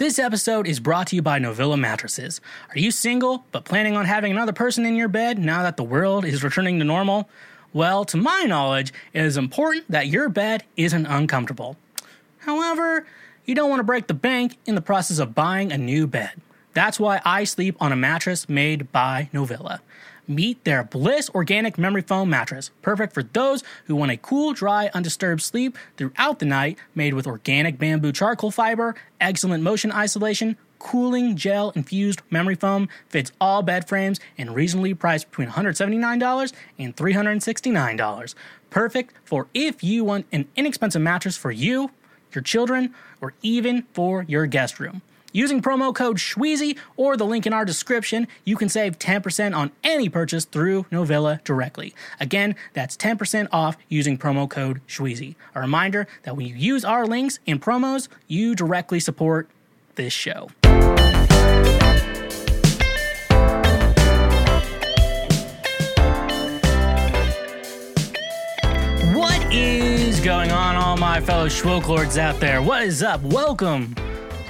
This episode is brought to you by Novilla Mattresses. Are you single but planning on having another person in your bed now that the world is returning to normal? Well, to my knowledge, it is important that your bed isn't uncomfortable. However, you don't want to break the bank in the process of buying a new bed. That's why I sleep on a mattress made by Novilla. Meet their Bliss Organic Memory Foam mattress, perfect for those who want a cool, dry, undisturbed sleep throughout the night, made with organic bamboo charcoal fiber, excellent motion isolation, cooling gel infused memory foam, fits all bed frames, and reasonably priced between $179 and $369. Perfect for if you want an inexpensive mattress for you, your children, or even for your guest room. Using promo code SHWEEZY or the link in our description, you can save 10% on any purchase through Novilla directly. Again, that's 10% off using promo code SHWEEZY. A reminder that when you use our links and promos, you directly support this show. What is going on, all my fellow Schwoke out there? What is up? Welcome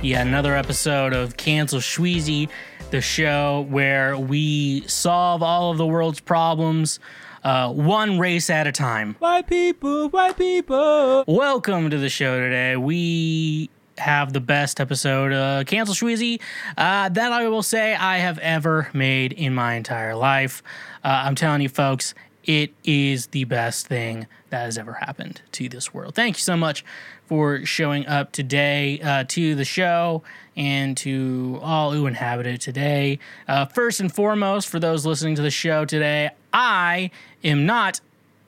yet another episode of Cancel Shweezy, the show where we solve all of the world's problems uh, one race at a time. White people, white people. Welcome to the show today. We have the best episode, uh, Cancel Shweezy, uh, that I will say I have ever made in my entire life. Uh, I'm telling you, folks, it is the best thing that has ever happened to this world. Thank you so much for showing up today uh, to the show and to all who inhabit it today. Uh, first and foremost, for those listening to the show today, I am not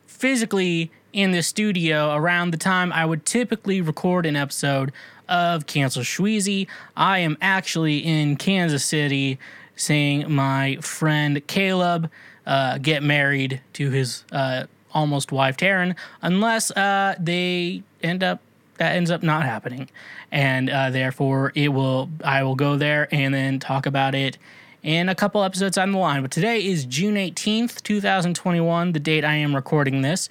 physically in the studio around the time I would typically record an episode of Cancel Shweezy. I am actually in Kansas City seeing my friend Caleb uh, get married to his uh, almost wife Taryn, unless uh, they end up that ends up not happening, and uh, therefore it will. I will go there and then talk about it in a couple episodes on the line. But today is June eighteenth, two thousand twenty-one, the date I am recording this.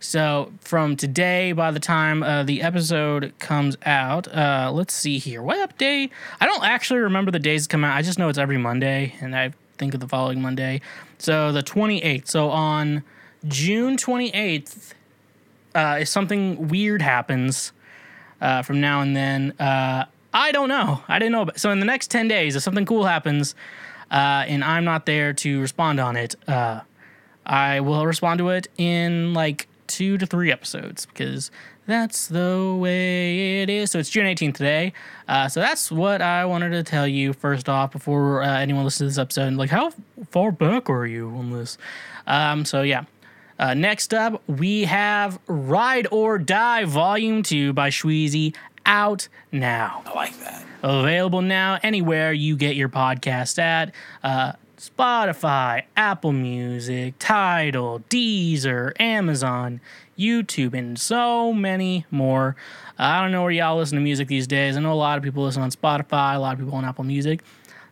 So from today, by the time uh, the episode comes out, uh, let's see here. What day? I don't actually remember the days come out. I just know it's every Monday, and I think of the following Monday. So the 28th. So on June 28th, uh, if something weird happens, uh, from now and then. Uh, I don't know. I didn't know. About, so in the next 10 days, if something cool happens uh, and I'm not there to respond on it, uh, I will respond to it in like two to three episodes because that's the way it is. So it's June 18th today. Uh, so that's what I wanted to tell you first off before uh, anyone listens to this episode. Like, how far back are you on this? Um, so yeah. Uh, next up, we have Ride or Die Volume 2 by Shweezy out now. I like that. Available now anywhere you get your podcast at. Uh, Spotify, Apple Music, Tidal, Deezer, Amazon, YouTube, and so many more. Uh, I don't know where y'all listen to music these days. I know a lot of people listen on Spotify, a lot of people on Apple Music.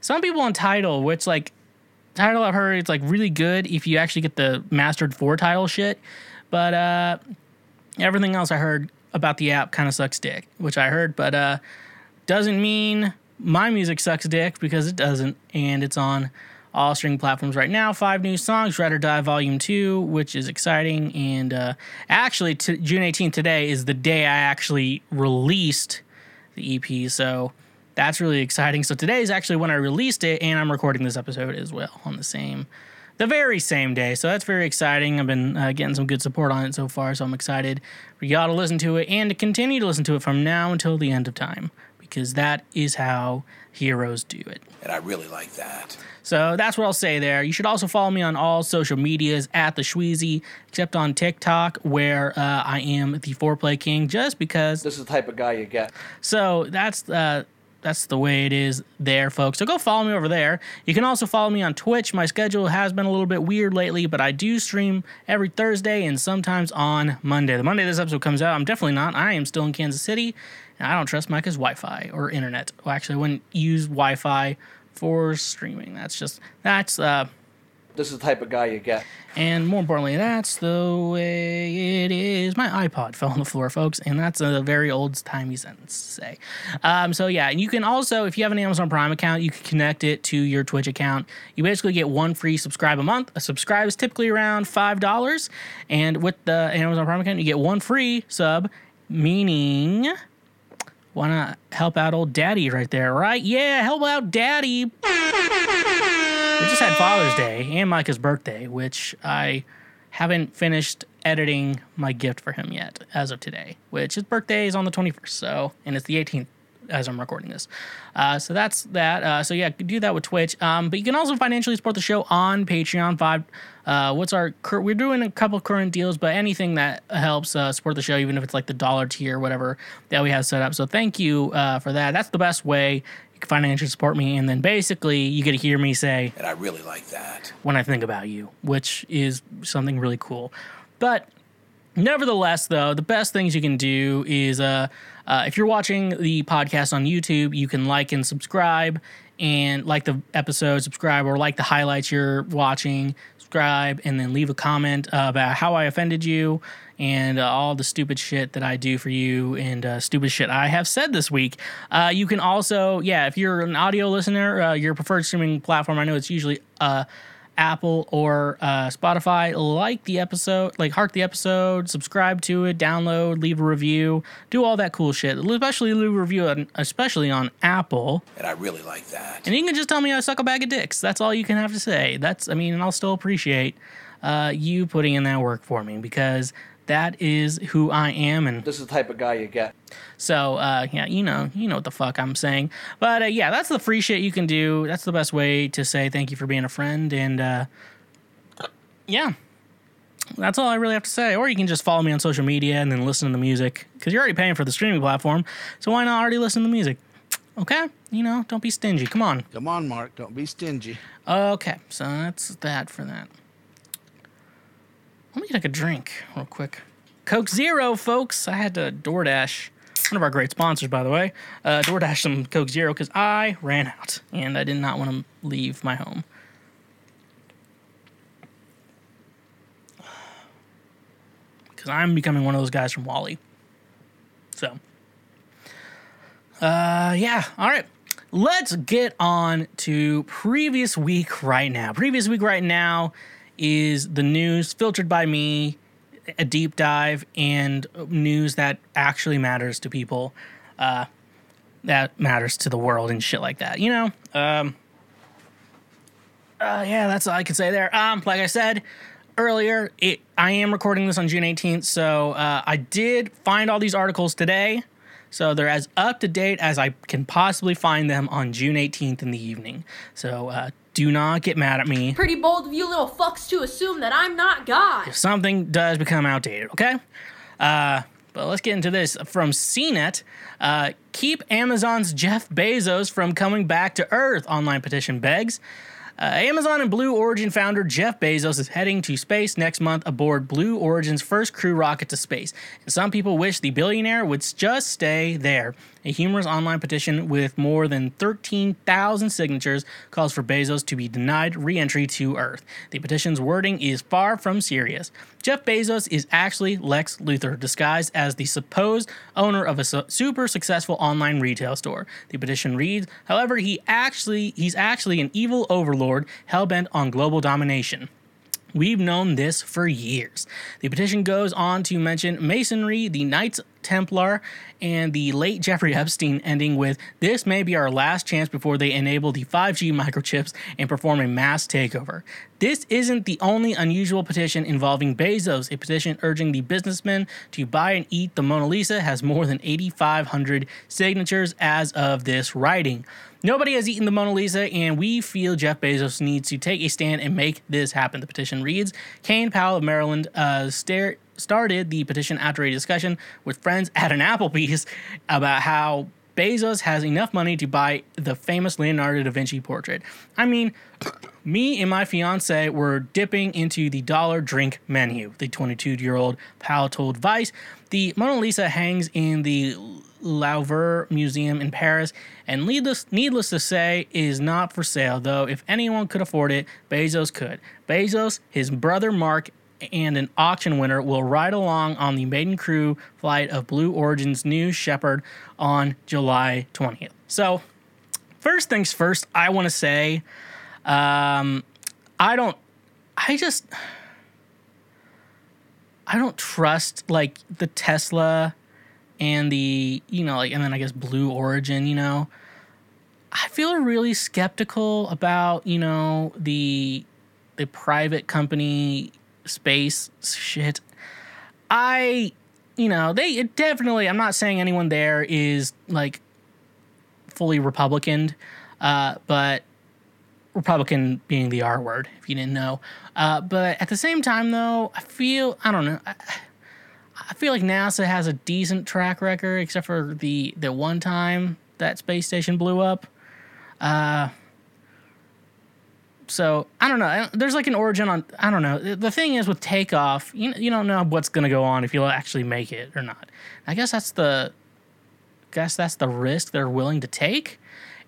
Some people on Tidal, which like Tidal I've heard it's like really good if you actually get the mastered for Tidal shit. But uh, everything else I heard about the app kind of sucks dick, which I heard, but uh, doesn't mean my music sucks dick because it doesn't, and it's on all streaming platforms right now. Five new songs, Ride or Die Volume 2, which is exciting. And uh, actually, t- June 18th today is the day I actually released the EP. So that's really exciting. So today is actually when I released it, and I'm recording this episode as well on the same, the very same day. So that's very exciting. I've been uh, getting some good support on it so far, so I'm excited for y'all to listen to it and to continue to listen to it from now until the end of time, because that is how heroes do it. And I really like that. So that's what I'll say there. You should also follow me on all social medias at the Shweezy, except on TikTok, where uh, I am the Foreplay King, just because. This is the type of guy you get. So that's uh, that's the way it is there, folks. So go follow me over there. You can also follow me on Twitch. My schedule has been a little bit weird lately, but I do stream every Thursday and sometimes on Monday. The Monday this episode comes out, I'm definitely not. I am still in Kansas City, and I don't trust Micah's Wi Fi or internet. Well, actually, I wouldn't use Wi Fi for streaming. That's just, that's, uh, This is the type of guy you get. And more importantly, that's the way it is. My iPod fell on the floor, folks, and that's a very old timey sentence to say. Um, so yeah, and you can also, if you have an Amazon Prime account, you can connect it to your Twitch account. You basically get one free subscribe a month. A subscribe is typically around five dollars, and with the Amazon Prime account, you get one free sub, meaning. Wanna help out old daddy right there, right? Yeah, help out daddy. We just had Father's Day and Micah's birthday, which I haven't finished editing my gift for him yet as of today, which his birthday is on the 21st, so, and it's the 18th as I'm recording this. Uh, so that's that. Uh, so yeah, do that with Twitch. Um, but you can also financially support the show on Patreon. Five. Uh, what's our? Cur- we're doing a couple current deals, but anything that helps uh, support the show, even if it's like the dollar tier, whatever that we have set up. So thank you uh, for that. That's the best way you can financially support me, and then basically you get to hear me say And I really like that. when I think about you, which is something really cool. But nevertheless, though, the best things you can do is uh, uh, if you're watching the podcast on YouTube, you can like and subscribe and like the episode, subscribe, or like the highlights you're watching, subscribe, and then leave a comment uh, about how I offended you and uh, all the stupid shit that I do for you and uh, stupid shit I have said this week. Uh, you can also, yeah, if you're an audio listener, uh, your preferred streaming platform, I know it's usually uh, Apple or uh, Spotify, like the episode, like heart the episode, subscribe to it, download, leave a review, do all that cool shit. Especially leave a review, on, especially on Apple. And I really like that. And you can just tell me I suck a bag of dicks. That's all you can have to say. That's, I mean, and I'll still appreciate uh, you putting in that work for me because that is who I am and This is the type of guy you get. so uh, yeah, you know, you know what the fuck I'm saying. But uh, yeah, that's the free shit you can do. That's the best way to say thank you for being a friend. And uh, yeah, that's all I really have to say. Or you can just follow me on social media and then listen to the music because you're already paying for the streaming platform. So why not already listen to the music? Okay, you know, don't be stingy. Come on. Come on, Mark. Don't be stingy. Okay, so that's that for that. Let me take a drink real quick. Coke Zero, folks. I had to DoorDash, one of our great sponsors, by the way, uh, DoorDash some Coke Zero because I ran out and I did not want to leave my home. Because I'm becoming one of those guys from WALL-E. So, uh, yeah, all right let's get on to previous week right now. Previous week right now is the news filtered by me, a deep dive, and news that actually matters to people, uh, that matters to the world and shit like that. You know, um, uh, yeah, that's all I can say there. Um, like I said earlier, it I am recording this on June 18th, so uh, I did find all these articles today. So they're as up to date as I can possibly find them on June 18th in the evening. So uh, do not get mad at me Pretty bold of you little fucks to assume that I'm not God. if something does become outdated, okay? Uh, but let's get into this. From CNET, uh, keep Amazon's Jeff Bezos from coming back to Earth, online petition begs. Uh, Amazon and Blue Origin founder Jeff Bezos is heading to space next month aboard Blue Origin's first crew rocket to space. And some people wish the billionaire would just stay there. A humorous online petition with more than 13,000 signatures calls for Bezos to be denied re entry to Earth. The petition's wording is far from serious. Jeff Bezos is actually Lex Luthor, disguised as the supposed owner of a su- super successful online retail store. The petition reads, however, he actually he's actually an evil overlord hell-bent on global domination. We've known this for years. The petition goes on to mention Masonry, the Knights Templar, and the late Jeffrey Epstein, ending with This may be our last chance before they enable the 5G microchips and perform a mass takeover. This isn't the only unusual petition involving Bezos. A petition urging the businessman to buy and eat the Mona Lisa has more than 8,500 signatures as of this writing. Nobody has eaten the Mona Lisa, and we feel Jeff Bezos needs to take a stand and make this happen. The petition reads Kane Powell of Maryland uh, started the petition after a discussion with friends at an Applebee's about how Bezos has enough money to buy the famous Leonardo da Vinci portrait. I mean, me and my fiance were dipping into the dollar drink menu. The 22 year old Powell told Vice the Mona Lisa hangs in the Louvre Museum in Paris, and needless, needless to say, is not for sale. Though, if anyone could afford it, Bezos could. Bezos, his brother Mark, and an auction winner will ride along on the maiden crew flight of Blue Origin's New Shepard on July 20th. So, first things first, I want to say, um, I don't, I just, I don't trust like the Tesla and the, you know, like, and then I guess Blue Origin, you know. I feel really skeptical about, you know, the the private company space shit. I, you know, they it definitely. I'm not saying anyone there is like fully Republican, uh, but Republican being the R word, if you didn't know. Uh, but at the same time, though, I feel I don't know. I, I feel like NASA has a decent track record, except for the the one time that space station blew up. Uh, so I don't know. There's like an origin on. I don't know. The thing is with takeoff, you you don't know what's gonna go on if you'll actually make it or not. I guess that's the. Guess that's the risk they're willing to take,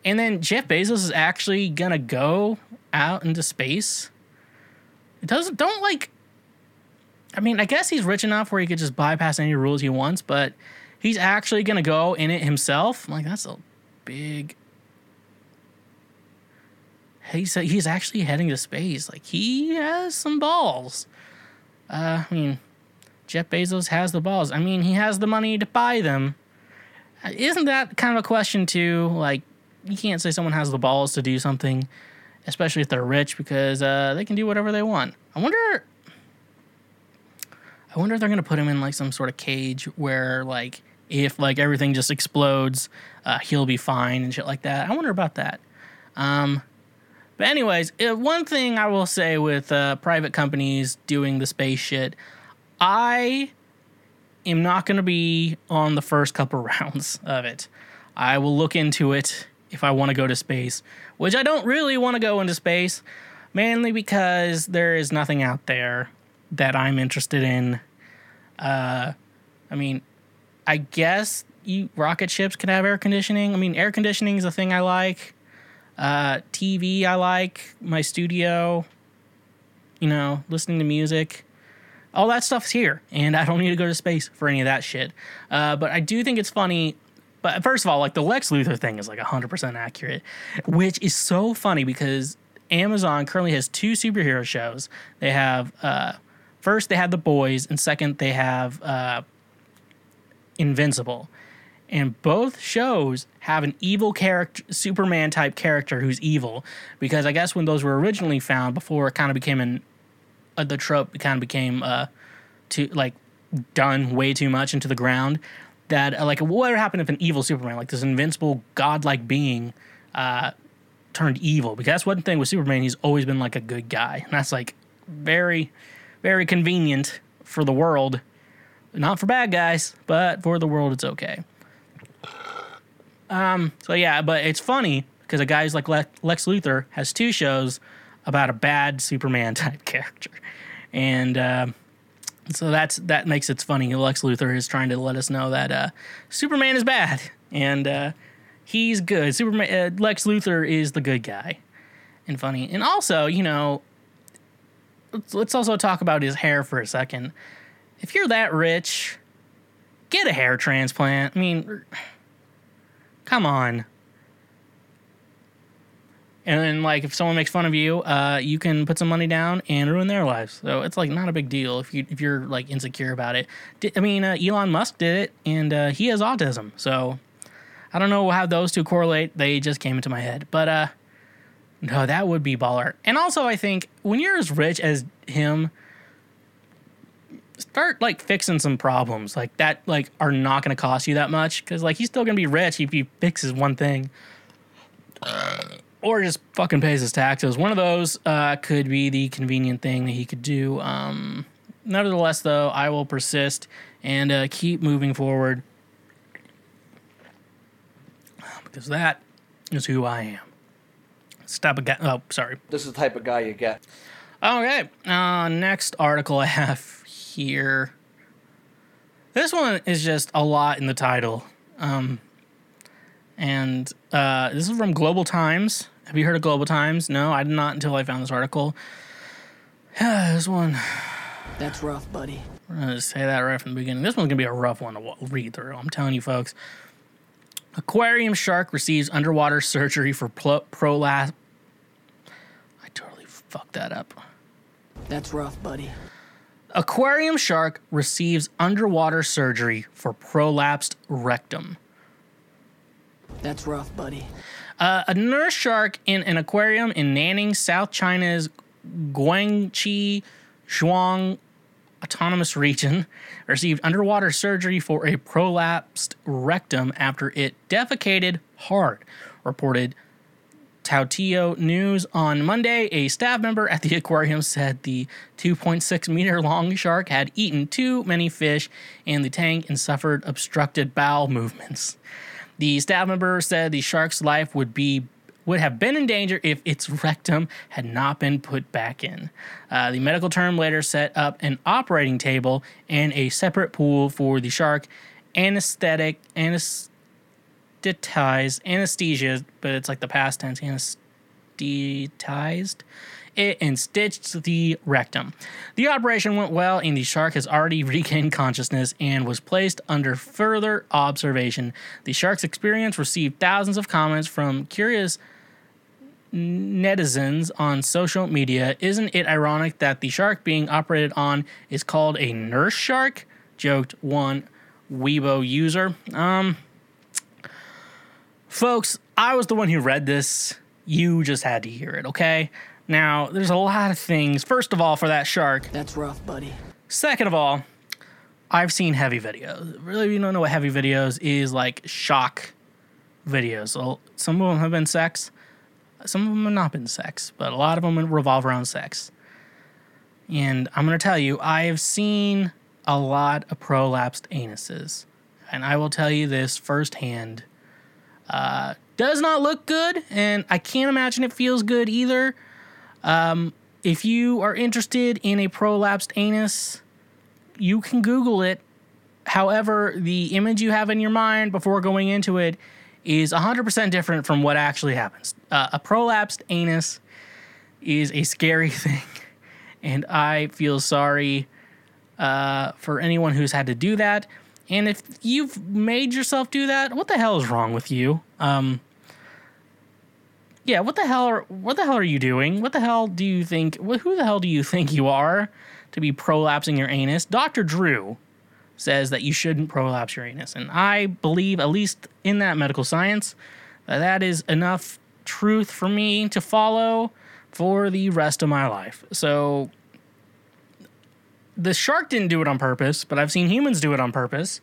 and then Jeff Bezos is actually gonna go out into space. It doesn't. Don't like. I mean, I guess he's rich enough where he could just bypass any rules he wants, but he's actually gonna go in it himself. Like that's a big he's he's actually heading to space. Like he has some balls. Uh, I mean, Jeff Bezos has the balls. I mean, he has the money to buy them. Uh, isn't that kind of a question too? Like, you can't say someone has the balls to do something, especially if they're rich, because uh, they can do whatever they want. I wonder. I wonder if they're gonna put him in like some sort of cage where like if like everything just explodes, uh, he'll be fine and shit like that. I wonder about that. Um, but anyways, uh, one thing I will say with uh, private companies doing the space shit, I am not going to be on the first couple rounds of it. I will look into it if I want to go to space, which I don't really want to go into space, mainly because there is nothing out there that I'm interested in. Uh, I mean, I guess you rocket ships can have air conditioning. I mean, air conditioning is a thing I like. Uh, TV, I like my studio. You know, listening to music. All that stuff's here, and I don't need to go to space for any of that shit. Uh, but I do think it's funny. But first of all, like the Lex Luthor thing is like 100% accurate, which is so funny because Amazon currently has two superhero shows. They have, uh, first, they have The Boys, and second, they have uh, Invincible. And both shows have an evil character superman type character who's evil because i guess when those were originally found before it kind of became an uh, the trope kind of became uh too like done way too much into the ground that uh, like what would happen if an evil superman like this invincible godlike being uh turned evil? Because that's one thing with superman he's always been like a good guy. And that's like very very convenient for the world not for bad guys but for the world it's okay um, so yeah, but it's funny because a guy like Lex Luthor has two shows about a bad Superman type character, and uh, so that's that makes it funny. Lex Luthor is trying to let us know that uh, Superman is bad and uh, he's good. Superman uh, Lex Luthor is the good guy, and funny. And also, you know, let's, also talk about his hair for a second. If you're that rich, get a hair transplant. I mean Come on. And then, like, if someone makes fun of you, uh, you can put some money down and ruin their lives. So it's like not a big deal if you if you're like insecure about it. I mean, uh, Elon Musk did it, and uh, he has autism. So I don't know how those two correlate. They just came into my head, but uh, no, that would be baller. And also, I think when you're as rich as him, start like fixing some problems like that like are not going to cost you that much because like he's still going to be rich if he fixes one thing. Or just fucking pays his taxes. One of those uh, could be the convenient thing that he could do um, nevertheless though i will persist and uh, keep moving forward. Because that is who i am Stop again. Oh, sorry. This is the type of guy you get. Okay. Uh, next article I have here. This one is just a lot in the title. Um, and uh, this is from Global Times. Have you heard of Global Times? No, I did not until I found this article. Yeah, this one, That's rough, buddy. I'm going to say that right from the beginning. This one's going to be a rough one to read through. I'm telling you, folks. Aquarium shark receives underwater surgery for pro- prolapse. Fucked that up. That's rough, buddy. Aquarium shark receives underwater surgery for prolapsed rectum. That's rough, buddy. Uh, a nurse shark in an aquarium in Nanning, South China's Guangxi Zhuang Autonomous Region received underwater surgery for a prolapsed rectum after it defecated hard, reported Toutiao News on Monday. A staff member at the aquarium said the 2.6 meter long shark had eaten too many fish in the tank and suffered obstructed bowel movements. The staff member said the shark's life would be would have been in danger if its rectum had not been put back in. Uh, the medical term later set up an operating table and a separate pool for the shark, anesthetic, anesthetized, anesthesia, but it's like the past tense, anesthetized it and stitched the rectum. The operation went well, and the shark has already regained consciousness and was placed under further observation. The shark's experience received thousands of comments from curious netizens on social media. Isn't it ironic that the shark being operated on is called a nurse shark? Joked one Weibo user. Um, folks, I was the one who read this. You just had to hear it, okay? Now, there's a lot of things. First of all, for that shark. That's rough, buddy. Second of all, I've seen heavy videos. Really, you don't know what heavy videos is, like shock videos. So some of them have been sex, some of them have not been sex, but a lot of them revolve around sex. And I'm going to tell you, I have seen a lot of prolapsed anuses. And I will tell you this firsthand. Uh, does not look good, and I can't imagine it feels good either. Um, if you are interested in a prolapsed anus, you can Google it. However, the image you have in your mind before going into it is 100% different from what actually happens. Uh, a prolapsed anus is a scary thing, and I feel sorry uh, for anyone who's had to do that. And if you've made yourself do that, what the hell is wrong with you? Um, yeah, what the hell are what the hell are you doing? What the hell do you think? Who the hell do you think you are to be prolapsing your anus? Doctor Drew says that you shouldn't prolapse your anus, and I believe, at least in that medical science, that that is enough truth for me to follow for the rest of my life. So the shark didn't do it on purpose, but I've seen humans do it on purpose.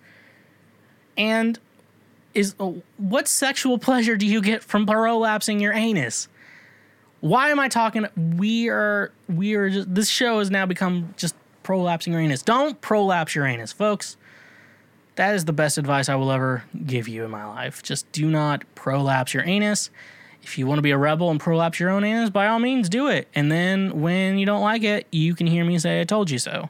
And is oh, what sexual pleasure do you get from prolapsing your anus? Why am I talking? We are we are just this show has now become just prolapsing your anus. Don't prolapse your anus, folks. That is the best advice I will ever give you in my life. Just do not prolapse your anus. If you want to be a rebel and prolapse your own anus, by all means do it. And then when you don't like it, you can hear me say I told you so.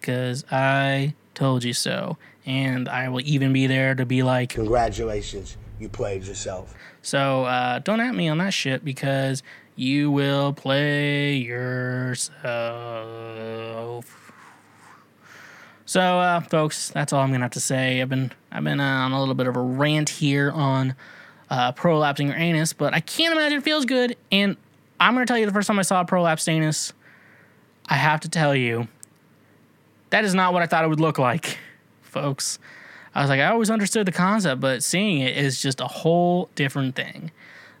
Because I told you so. And I will even be there to be like, Congratulations, you played yourself. so uh, don't at me on that shit because you will play yourself. So, uh, folks, that's all I'm gonna have to say. I've been I've been uh, on a little bit of a rant here on uh, prolapsing your anus, but I can't imagine it feels good. And I'm gonna tell you, the first time I saw a prolapsed anus, I have to tell you, that is not what I thought it would look like, folks. I was like, I always understood the concept, but seeing it is just a whole different thing.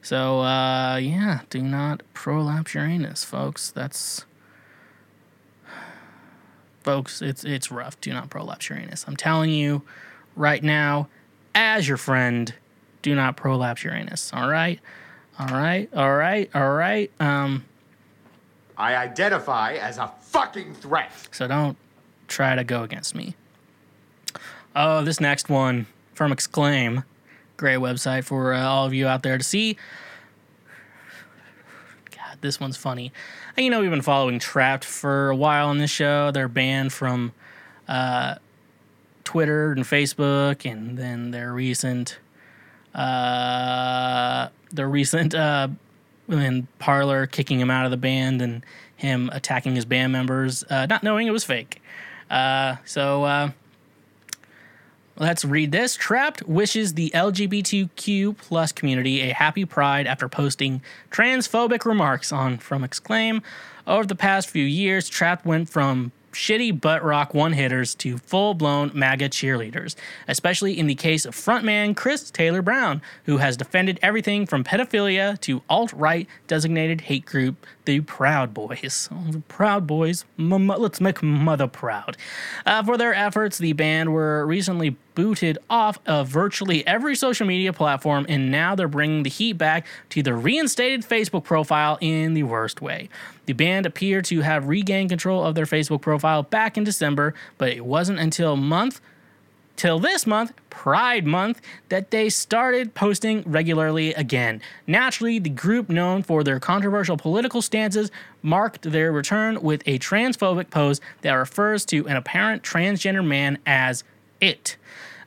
So, uh, yeah, do not prolapse your anus, folks. That's, folks, it's it's rough. Do not prolapse your anus. I'm telling you, right now, as your friend, do not prolapse your anus. All right, all right, all right, all right. Um, I identify as a fucking threat. so don't try to go against me. Oh, this next one from Exclaim, great website for uh, all of you out there to see. God, this one's funny. And, you know, we've been following Trapt for a while on this show. They're banned from uh, Twitter and Facebook, and then their recent, uh, their recent, uh, and Parler kicking him out of the band and him attacking his band members, uh, not knowing it was fake. Uh, so, uh, Let's read this. Trapt wishes the LGBTQ plus community a happy pride after posting transphobic remarks on From Exclaim. Over the past few years, Trapt went from shitty butt rock one hitters to full blown MAGA cheerleaders, especially in the case of frontman Chris Taylor Brown, who has defended everything from pedophilia to alt right designated hate group, the Proud Boys. Oh, the Proud Boys, M- let's make mother proud. Uh, for their efforts, the band were recently booted off of virtually every social media platform, and now they're bringing the heat back to the reinstated Facebook profile in the worst way. The band appeared to have regained control of their Facebook profile back in December, but it wasn't until month till this month, Pride Month, that they started posting regularly again. Naturally, the group known for their controversial political stances marked their return with a transphobic post that refers to an apparent transgender man as it.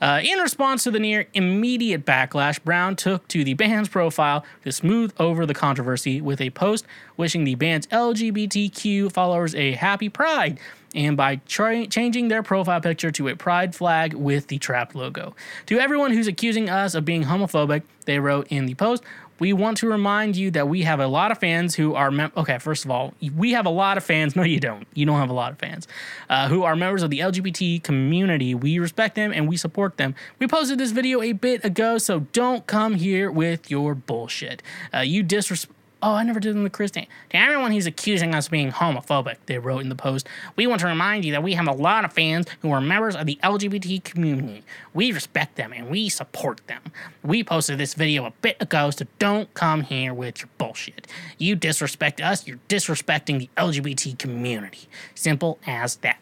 Uh, in response to the near immediate backlash, Brown took to the band's profile to smooth over the controversy with a post wishing the band's LGBTQ followers a happy pride and by tra- changing their profile picture to a pride flag with the Trapt logo. To everyone who's accusing us of being homophobic, they wrote in the post, we want to remind you that we have a lot of fans who are mem- okay. First of all, we have a lot of fans. No, you don't. You don't have a lot of fans uh, who are members of the LGBT community. We respect them and we support them. We posted this video a bit ago, so don't come here with your bullshit. Uh, you disrespect. Oh, I never did in the Chris name. To everyone who's accusing us of being homophobic, they wrote in the post, we want to remind you that we have a lot of fans who are members of the LGBT community. We respect them and we support them. We posted this video a bit ago, so don't come here with your bullshit. You disrespect us, you're disrespecting the LGBT community. Simple as that.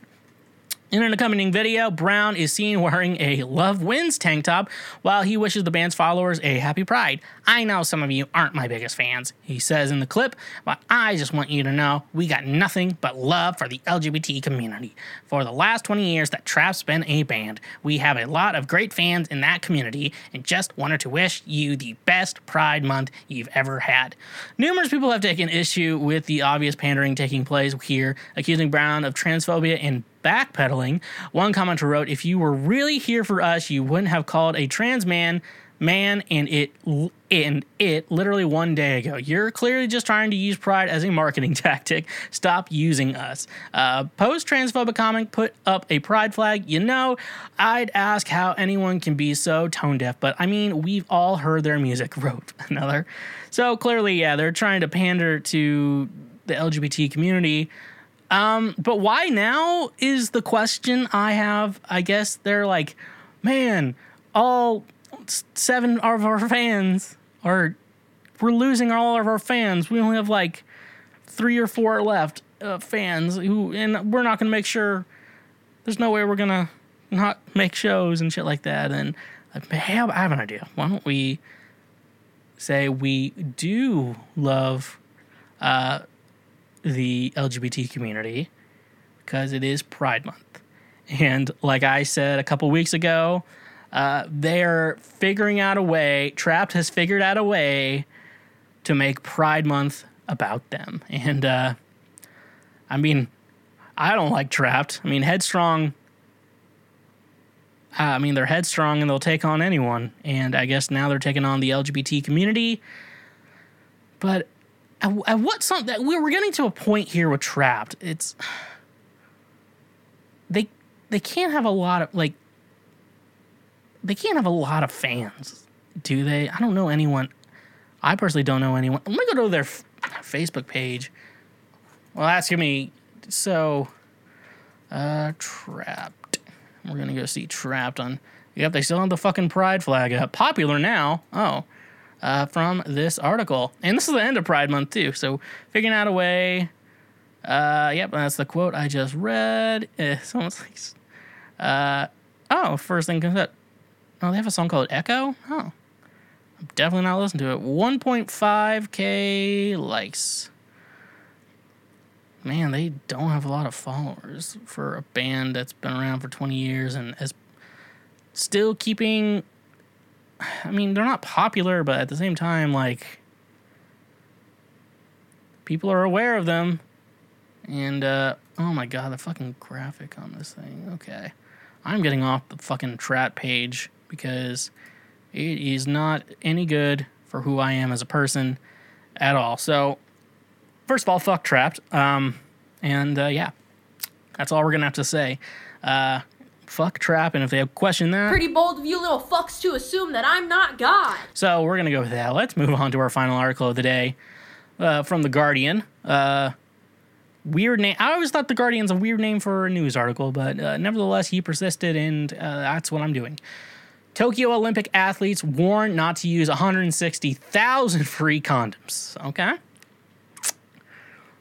In an accompanying video, Brown is seen wearing a Love Wins tank top while he wishes the band's followers a happy pride. I know some of you aren't my biggest fans, he says in the clip, but I just want you to know we got nothing but love for the LGBT community. For the last 20 years that Trapt's been a band, we have a lot of great fans in that community and just wanted to wish you the best Pride Month you've ever had. Numerous people have taken issue with the obvious pandering taking place here, accusing Brown of transphobia and backpedaling. One commenter wrote, "If you were really here for us, you wouldn't have called a trans man man and it and it literally one day ago. You're clearly just trying to use pride as a marketing tactic. Stop using us." Uh, Post transphobic comment put up a pride flag. You know, I'd ask how anyone can be so tone deaf, but I mean, we've all heard their music. Wrote another. So clearly, yeah, they're trying to pander to the LGBT community. Um, but why now is the question I have. I guess they're like, man, all seven of our fans are, we're losing all of our fans. We only have like three or four left uh, fans who, and we're not going to make sure, there's no way we're going to not make shows and shit like that. And I have, I have an idea. Why don't we say we do love, uh, the LGBT community because it is Pride Month. And like I said a couple weeks ago, uh, they're figuring out a way, Trapt has figured out a way to make Pride Month about them. And uh, I mean, I don't like Trapt. I mean, Headstrong. Uh, I mean, they're headstrong and they'll take on anyone. And I guess now they're taking on the LGBT community. But at, at what some that we're getting to a point here with Trapt. It's they they can't have a lot of like they can't have a lot of fans, do they? I don't know anyone. I personally don't know anyone. Let me go to their f- Facebook page. Well, gonna be so. Uh, Trapt. We're gonna go see Trapt on. Yep, they still have the fucking pride flag up. Popular now. Oh uh, from this article. And this is the end of Pride Month, too. So, figuring out a way. Uh, yep, that's the quote I just read. Eh, someone's like, uh, oh, first thing comes up. Oh, they have a song called Echo? Oh. I'm definitely not listening to it. 1.5k likes. man, they don't have a lot of followers for a band that's been around for 20 years and is still keeping. I mean, they're not popular, but at the same time, like, people are aware of them. And, uh, oh my god, the fucking graphic on this thing. Okay. I'm getting off the fucking Trapt page because it is not any good for who I am as a person at all. So, first of all, fuck Trapt. Um, and uh, yeah, that's all we're gonna have to say. Uh, fuck Trapt, and if they have question that, Pretty bold of you little fucks to assume that I'm not God. so we're gonna go with that. Let's move on to our final article of the day uh, from the Guardian. Uh, weird name. I always thought the Guardian's a weird name for a news article, but uh, nevertheless, he persisted, and uh, that's what I'm doing. Tokyo Olympic athletes warned not to use 160,000 free condoms. Okay.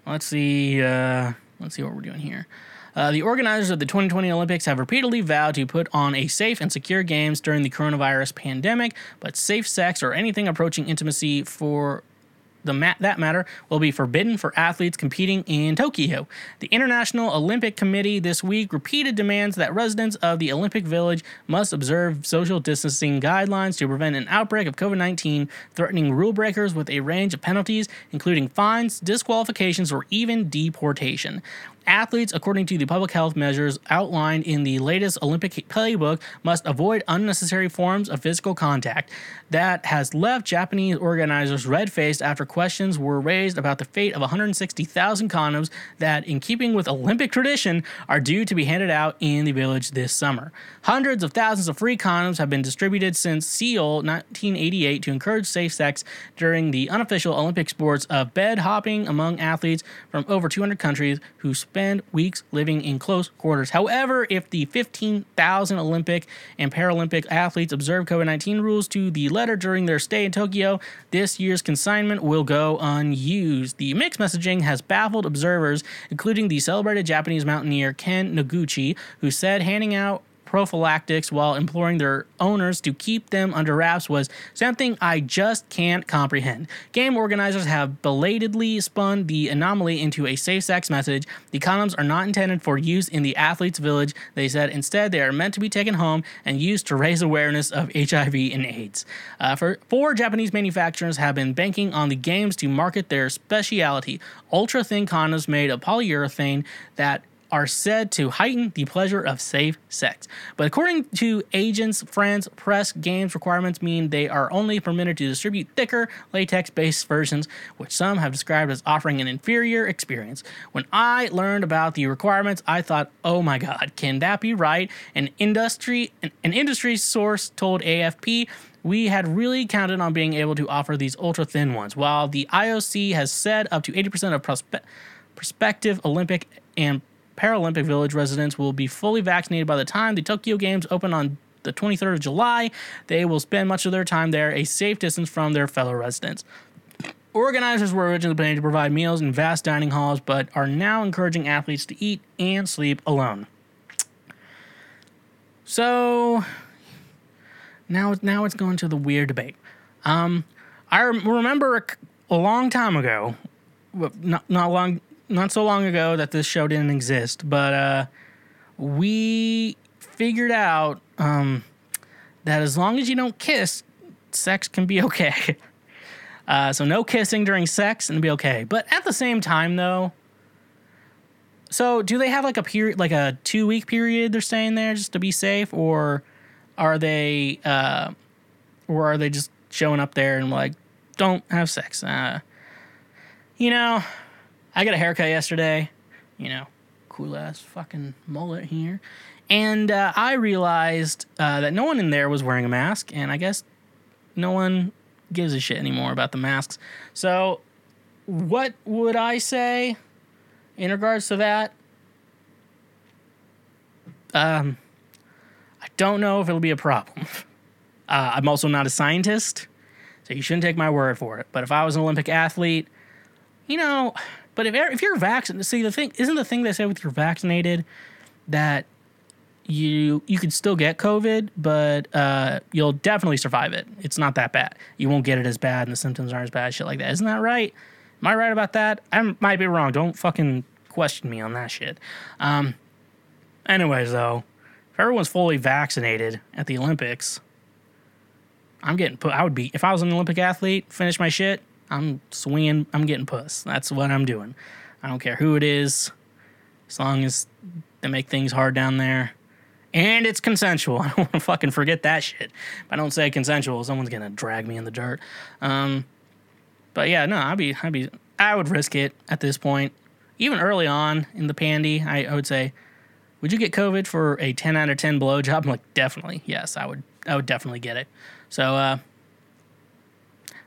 Let's see. Uh, let's see what we're doing here. Uh, the organizers of the 2020 Olympics have repeatedly vowed to put on a safe and secure games during the coronavirus pandemic, but safe sex or anything approaching intimacy for the ma- that matter will be forbidden for athletes competing in Tokyo. The International Olympic Committee this week repeated demands that residents of the Olympic Village must observe social distancing guidelines to prevent an outbreak of COVID 19, threatening rule breakers with a range of penalties, including fines, disqualifications, or even deportation. Athletes, according to the public health measures outlined in the latest Olympic playbook, must avoid unnecessary forms of physical contact. That has left Japanese organizers red faced after questions were raised about the fate of 160,000 condoms that, in keeping with Olympic tradition, are due to be handed out in the village this summer. Hundreds of thousands of free condoms have been distributed since Seoul 1988 to encourage safe sex during the unofficial Olympic sports of bed hopping among athletes from over 200 countries who spend weeks living in close quarters. However, if the 15,000 Olympic and Paralympic athletes observe COVID 19 rules to the letter during their stay in Tokyo, this year's consignment will go unused. The mixed messaging has baffled observers, including the celebrated Japanese mountaineer Ken Noguchi, who said handing out prophylactics while imploring their owners to keep them under wraps was something I just can't comprehend. Game organizers have belatedly spun the anomaly into a safe sex message. The condoms are not intended for use in the athletes' village, they said. Instead, they are meant to be taken home and used to raise awareness of HIV and AIDS. Uh, for, four Japanese manufacturers have been banking on the games to market their specialty ultra thin condoms made of polyurethane that are said to heighten the pleasure of safe sex. But according to Agence France-Presse games requirements mean they are only permitted to distribute thicker latex based versions, which some have described as offering an inferior experience. When I learned about the requirements, I thought, oh my god, can that be right? An industry an, an industry source told AFP we had really counted on being able to offer these ultra thin ones. While the IOC has said up to 80% of prospe- prospective Olympic and Paralympic Village residents will be fully vaccinated by the time the Tokyo Games open on the 23rd of July. They will spend much of their time there, a safe distance from their fellow residents. Organizers were originally planning to provide meals in vast dining halls, but are now encouraging athletes to eat and sleep alone. So now, now it's going to the weird debate. Um, I rem- remember a long time ago, not not long, not so long ago that this show didn't exist, but uh, we figured out um, that as long as you don't kiss, sex can be okay. Uh, so no kissing during sex and be okay. But at the same time, though, so do they have like a period, like a two week period they're staying there just to be safe, or are they, uh, or are they just showing up there and like don't have sex? Uh, you know, I got a haircut yesterday. You know, cool ass fucking mullet here, and uh, I realized uh, that no one in there was wearing a mask, and I guess no one gives a shit anymore about the masks. So, what would I say in regards to that? Um, I don't know if it'll be a problem. Uh, I'm also not a scientist, so you shouldn't take my word for it. But if I was an Olympic athlete, you know, but if if you're vaccinated, see the thing isn't the thing they say with you're vaccinated that you you could still get COVID, but uh, you'll definitely survive it. It's not that bad. You won't get it as bad, and the symptoms aren't as bad. Shit like that. Isn't that right? Am I right about that? I might be wrong. Don't fucking question me on that shit. Um, anyways, though, if everyone's fully vaccinated at the Olympics, I'm getting put. I would be if I was an Olympic athlete, finish my shit. I'm swinging. I'm getting puss. That's what I'm doing. I don't care who it is, as long as they make things hard down there, and it's consensual. I don't want to fucking forget that shit. If I don't say consensual, someone's gonna drag me in the dirt. Um, but yeah, no, I'd be, I'd be, I would risk it at this point. Even early on in the pandy, I, I would say, would you get COVID for a 10 out of 10 blowjob? I'm like, definitely. Yes, I would, I would definitely get it. So, uh,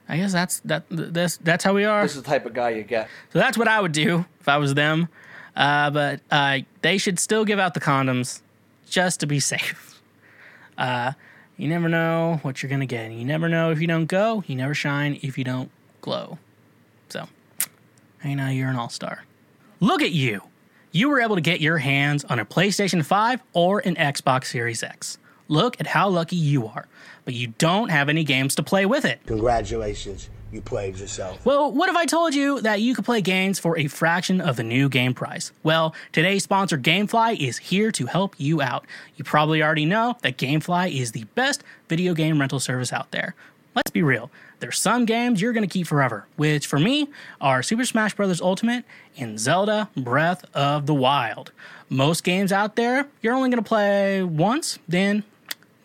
I guess that's, that, that's, that's how we are. This is the type of guy you get. So that's what I would do if I was them. Uh, but uh, they should still give out the condoms just to be safe. Uh, you never know what you're gonna get. You never know if you don't go. You never shine if you don't glow. So, hey, now you're an all star. Look at you. You were able to get your hands on a PlayStation 5 or an Xbox Series X. Look at how lucky you are. But you don't have any games to play with it. Congratulations, you played yourself. Well, what if I told you that you could play games for a fraction of the new game price? Well, today's sponsor, Gamefly, is here to help you out. You probably already know that Gamefly is the best video game rental service out there. Let's be real. There's some games you're going to keep forever, which for me are Super Smash Bros. Ultimate and Zelda Breath of the Wild. Most games out there, you're only going to play once, then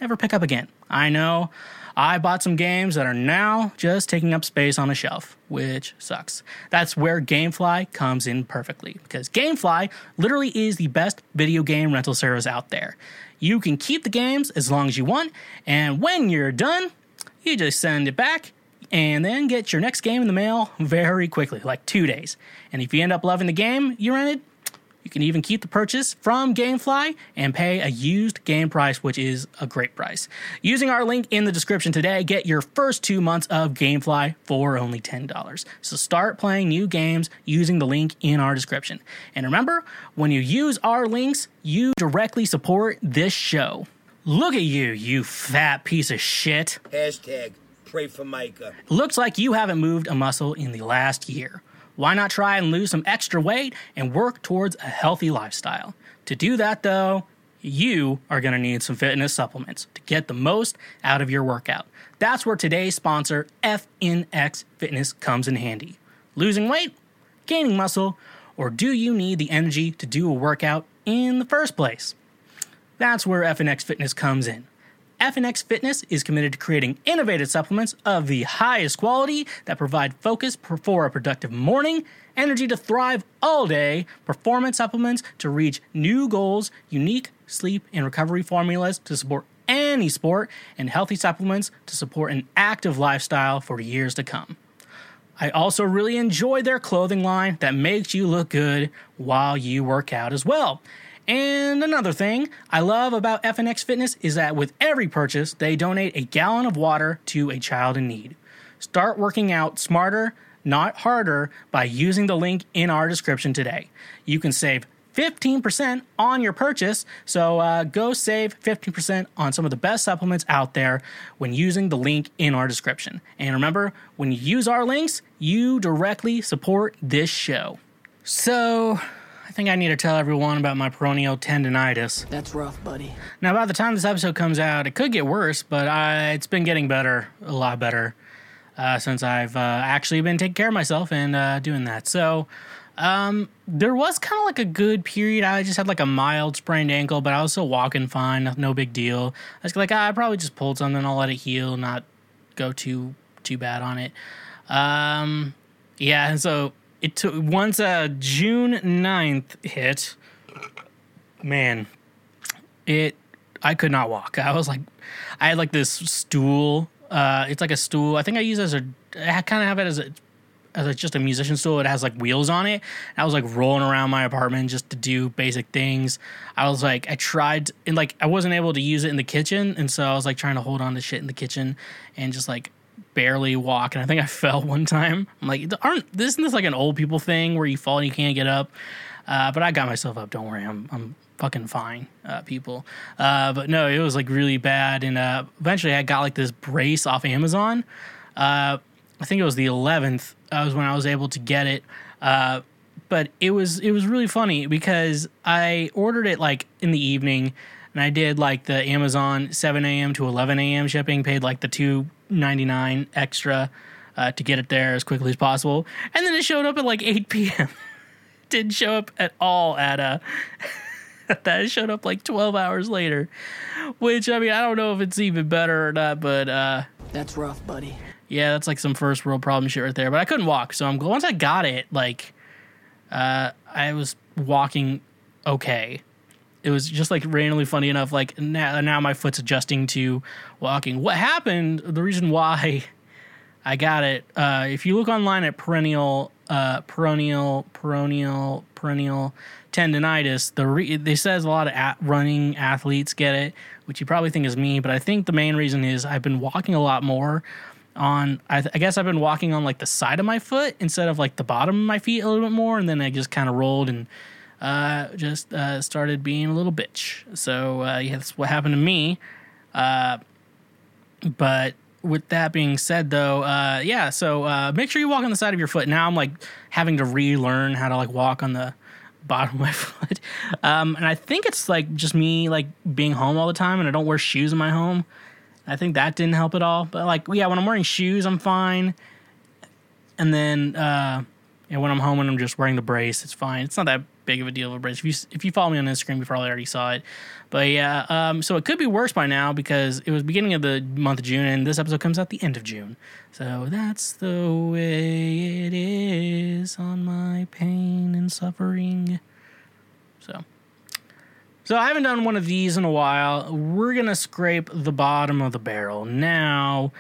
never pick up again. I know. I bought some games that are now just taking up space on a shelf, which sucks. That's where Gamefly comes in perfectly because Gamefly literally is the best video game rental service out there. You can keep the games as long as you want, and when you're done, you just send it back and then get your next game in the mail very quickly, like two days. And if you end up loving the game you rented, you can even keep the purchase from Gamefly and pay a used game price, which is a great price. Using our link in the description today, get your first two months of Gamefly for only $10. So start playing new games using the link in our description. And remember, when you use our links, you directly support this show. Look at you, you fat piece of shit. Hashtag pray for Micah. Looks like you haven't moved a muscle in the last year. Why not try and lose some extra weight and work towards a healthy lifestyle? To do that, though, you are going to need some fitness supplements to get the most out of your workout. That's where today's sponsor, FNX Fitness, comes in handy. Losing weight? Gaining muscle? Or do you need the energy to do a workout in the first place? That's where FNX Fitness comes in. FNX Fitness is committed to creating innovative supplements of the highest quality that provide focus for a productive morning, energy to thrive all day, performance supplements to reach new goals, unique sleep and recovery formulas to support any sport, and healthy supplements to support an active lifestyle for years to come. I also really enjoy their clothing line that makes you look good while you work out as well. And another thing I love about FNX Fitness is that with every purchase, they donate a gallon of water to a child in need. Start working out smarter, not harder, by using the link in our description today. You can save 15% on your purchase, so uh, go save 15% on some of the best supplements out there when using the link in our description. And remember, when you use our links, you directly support this show. So, think I need to tell everyone about my peroneal tendonitis. That's rough, buddy. Now, by the time this episode comes out, it could get worse, but I, it's been getting better, a lot better, uh, since I've uh, actually been taking care of myself and uh, doing that. So, um, there was kind of like a good period. I just had like a mild sprained ankle, but I was still walking fine, no big deal. I was like, ah, I probably just pulled something. I'll let it heal, not go too too bad on it. Um, yeah, and so it took once uh, June 9th hit. Man, it I could not walk. I was like, I had like this stool. Uh, it's like a stool. I think I use as a. I kind of have it as a as a, just a musician stool. It has like wheels on it. I was like rolling around my apartment just to do basic things. I was like, I tried and like I wasn't able to use it in the kitchen, and so I was like trying to hold on to shit in the kitchen and just like barely walk. And I think I fell one time. I'm like, aren't isn't this like an old people thing where you fall and you can't get up? Uh, but I got myself up. Don't worry, I'm I'm fucking fine, uh, people. Uh, but no, it was like really bad. And uh, eventually, I got like this brace off Amazon. Uh, I think it was the 11th. That was when I was able to get it. Uh, but it was it was really funny because I ordered it like in the evening, and I did like the Amazon 7 a.m. to 11 a.m. shipping, paid like the 2.99 extra uh, to get it there as quickly as possible, and then it showed up at like 8 p.m. Didn't show up at all at uh that showed up like 12 hours later, which I mean I don't know if it's even better or not, but uh That's rough, buddy. yeah, that's like some first world problem shit right there. But I couldn't walk, so I'm once I got it, like, uh, I was walking okay. It was just like randomly funny enough. Like now, now my foot's adjusting to walking. What happened? The reason why I got it. Uh, if you look online at perennial, uh, perennial, perennial, perennial tendonitis, the re- they says a lot of at- running athletes get it, which you probably think is me. But I think the main reason is I've been walking a lot more on I, th- I guess I've been walking on like the side of my foot instead of like the bottom of my feet a little bit more, and then I just kind of rolled and uh, just uh, started being a little bitch. So uh, yeah, that's what happened to me. Uh, but with that being said, though, uh, yeah, so uh, make sure you walk on the side of your foot. Now I'm like having to relearn how to like walk on the bottom of my foot, um, and I think it's like just me like being home all the time, and I don't wear shoes in my home. I think that didn't help at all. But like, yeah, when I'm wearing shoes, I'm fine. And then, yeah, when I'm home and I'm just wearing the brace, it's fine. It's not that big of a deal of a brace. If you if you follow me on Instagram, you probably already saw it. But yeah, um, so it could be worse by now because it was beginning of the month of June, and this episode comes out the end of June. So that's the way it is on my pain and suffering. So. So I haven't done one of these in a while. We're gonna scrape the bottom of the barrel now.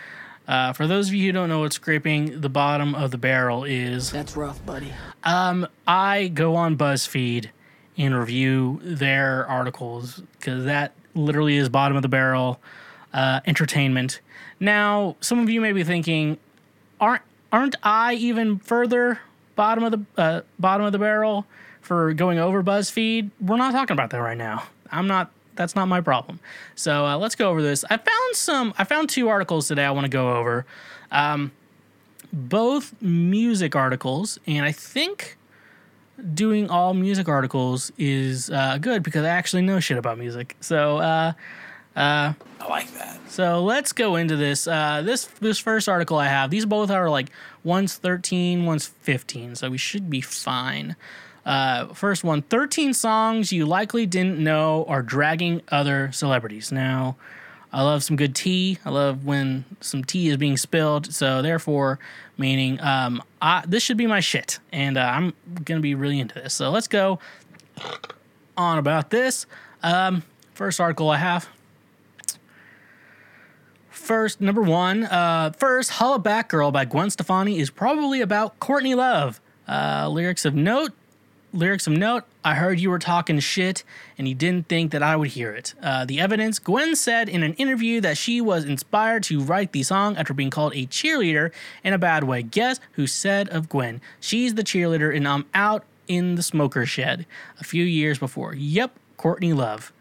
Uh, for those of you who don't know what scraping the bottom of the barrel is, That's rough, buddy. um, I go on BuzzFeed and review their articles because that literally is bottom of the barrel uh, entertainment. Now, some of you may be thinking, aren't aren't I even further bottom of the uh, bottom of the barrel for going over BuzzFeed? We're not talking about that right now. I'm not. That's not my problem. So uh, let's go over this. I found some. I found two articles today. I want to go over. Um, both music articles, and I think doing all music articles is uh, good because I actually know shit about music. So, uh, I like that. so let's go into this. Uh, this this first article I have. These both are like one's thirteen, one's fifteen, so we should be fine. Uh, first one 13 songs you likely didn't know are dragging other celebrities. Now, I love some good tea. I love when some tea is being spilled. So, therefore, meaning um, I, this should be my shit. And uh, I'm going to be really into this. So, let's go on about this. Um, first article I have. First, number one, uh, first, Hollaback Girl by Gwen Stefani is probably about Courtney Love. Uh, lyrics of note, lyrics of note, I heard you were talking shit and you didn't think that I would hear it. Uh, the evidence Gwen said in an interview that she was inspired to write the song after being called a cheerleader in a bad way. Guess who said of Gwen? She's the cheerleader and I'm out in the smoker shed a few years before. Yep, Courtney Love.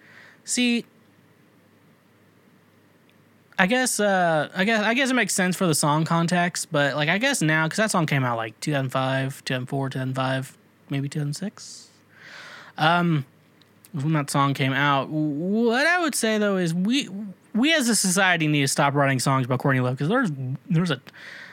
See, I guess uh I guess I guess it makes sense for the song context, but like I guess now cuz that song came out like 2005, 2004, 2005, maybe 2006. Um when that song came out, what I would say though is we we as a society need to stop writing songs about Courtney Love cuz there's there's a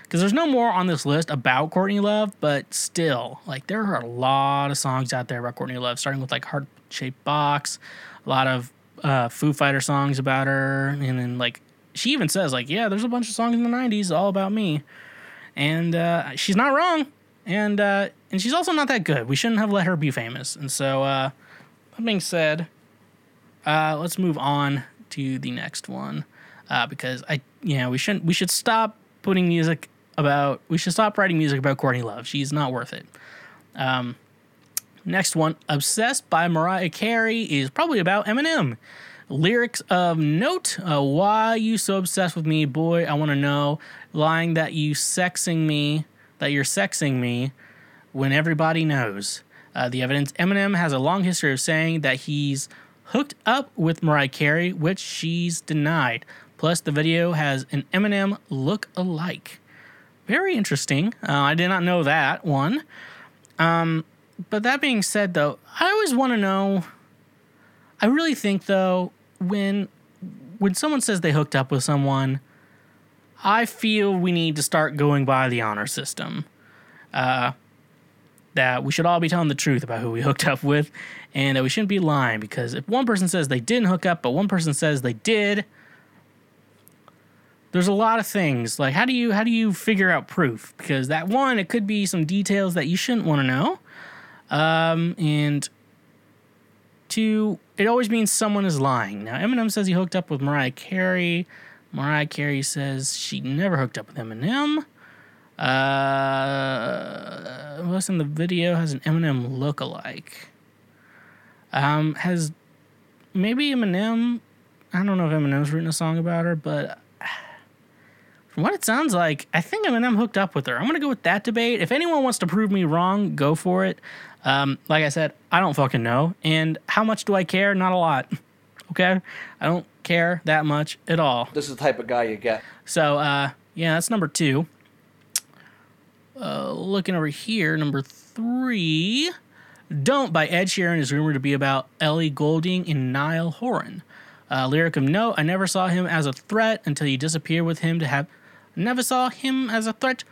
because there's no more on this list about Courtney Love, but still, like there are a lot of songs out there about Courtney Love, starting with like Heart Shaped Box, a lot of uh, Foo Fighter songs about her, and then like she even says like, yeah, there's a bunch of songs in the '90s all about me, and uh, she's not wrong, and uh, and she's also not that good. We shouldn't have let her be famous, and so uh, that being said, uh, let's move on to the next one uh, because I, know, we shouldn't we should stop putting music about we should stop writing music about Courtney Love. She's not worth it. Um, next one, Obsessed by Mariah Carey is probably about Eminem. Lyrics of note, uh, why you so obsessed with me, boy? I want to know. Lying that you sexing me, that you're sexing me, when everybody knows. Uh, the evidence Eminem has a long history of saying that he's hooked up with Mariah Carey, which she's denied. Plus, the video has an Eminem look alike. Very interesting. Uh, I did not know that one. Um, but that being said, though, I always want to know. I really think though when when someone says they hooked up with someone, I feel we need to start going by the honor system. Uh, that we should all be telling the truth about who we hooked up with, and that we shouldn't be lying because if one person says they didn't hook up, but one person says they did, there's a lot of things like how do you how do you figure out proof? Because that one, it could be some details that you shouldn't want to know, um, and two, it always means someone is lying. Now Eminem says he hooked up with Mariah Carey. Mariah Carey says she never hooked up with Eminem. Uh, in the video has an Eminem look-alike. Um, has maybe Eminem? I don't know if Eminem's written a song about her, but from what it sounds like, I think Eminem hooked up with her. I'm gonna go with that debate. If anyone wants to prove me wrong, go for it. Um, like I said, I don't fucking know. And how much do I care? Not a lot. Okay, I don't care that much at all. This is the type of guy you get. So, uh, yeah, that's number two. Uh, looking over here, number three. Don't by Ed Sheeran is rumored to be about Ellie Goulding and Niall Horan. Uh, lyric of note: I never saw him as a threat until you disappeared with him to have. Never saw him as a threat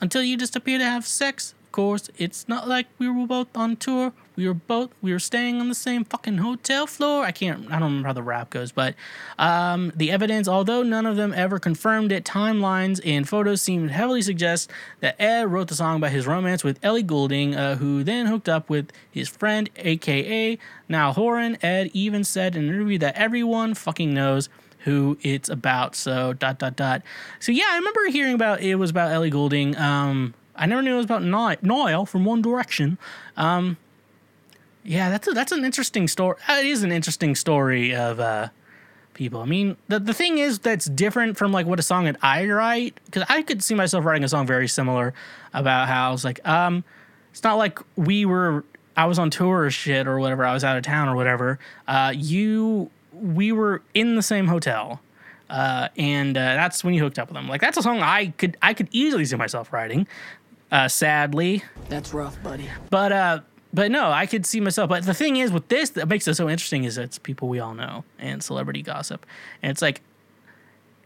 until you disappeared to have sex. Of course, it's not like we were both on tour. We were both we were staying on the same fucking hotel floor. I can't I don't remember how the rap goes, but um, the evidence, although none of them ever confirmed it, timelines and photos seem to heavily suggest that Ed wrote the song about his romance with Ellie Goulding, uh, who then hooked up with his friend, aka Niall Horan. Ed even said in an interview that everyone fucking knows who it's about. So dot dot dot. So yeah, I remember hearing about it was about Ellie Goulding. Um, I never knew it was about Ni- Niall from One Direction. Um, yeah, that's a, that's an interesting story. It is an interesting story of uh, people. I mean, the the thing is that's different from like what a song that I write because I could see myself writing a song very similar about how I was like, um, it's not like we were I was on tour or shit or whatever. I was out of town or whatever. Uh, you we were in the same hotel. Uh, and uh, that's when you hooked up with them. Like that's a song I could I could easily see myself writing. Uh, sadly, That's rough, buddy. but uh, but no, I could see myself. But the thing is, with this, that makes it so interesting is it's people we all know and celebrity gossip, and it's like,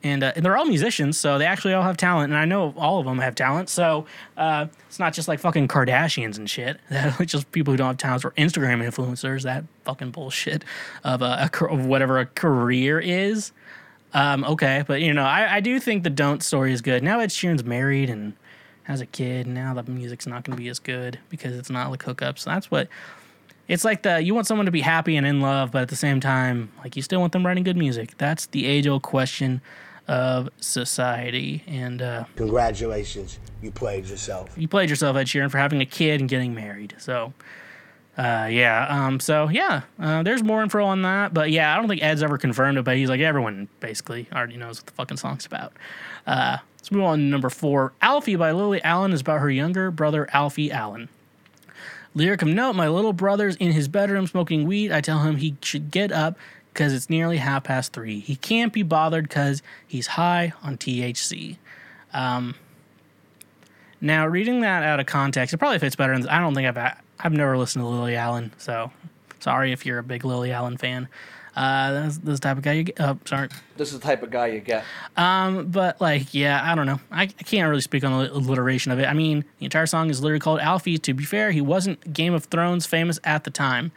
and, uh, and they're all musicians, so they actually all have talent, and I know all of them have talent. So uh, it's not just like fucking Kardashians and shit. It's just people who don't have talents or Instagram influencers. That fucking bullshit of a, a of whatever a career is. Um, okay, but you know, I, I do think the don't story is good. Now Ed Sheeran's married and has a kid. Now the music's not going to be as good because it's not like hookups. That's what it's like. The you want someone to be happy and in love, but at the same time, like you still want them writing good music. That's the age old question of society. And uh, Congratulations, you played yourself. you played yourself, Ed Sheeran, for having a kid and getting married. So. Uh, yeah. Um. So yeah. Uh, there's more info on that, but yeah, I don't think Ed's ever confirmed it. But he's like everyone basically already knows what the fucking song's about. Uh, let's move on to number four. Alfie by Lily Allen is about her younger brother Alfie Allen. Lyric of note: My little brother's in his bedroom smoking weed. I tell him he should get up because it's nearly half past three. He can't be bothered because he's high on THC. Um, now, reading that out of context, it probably fits better. I don't think I've I've never listened to Lily Allen, so sorry if you're a big Lily Allen fan. Uh, that's, that's the type of guy you get. Oh, sorry. This is the type of guy you get. Um, but like, yeah, I don't know. I, I can't really speak on the alliteration of it. I mean, the entire song is literally called Alfie. To be fair, he wasn't Game of Thrones famous at the time.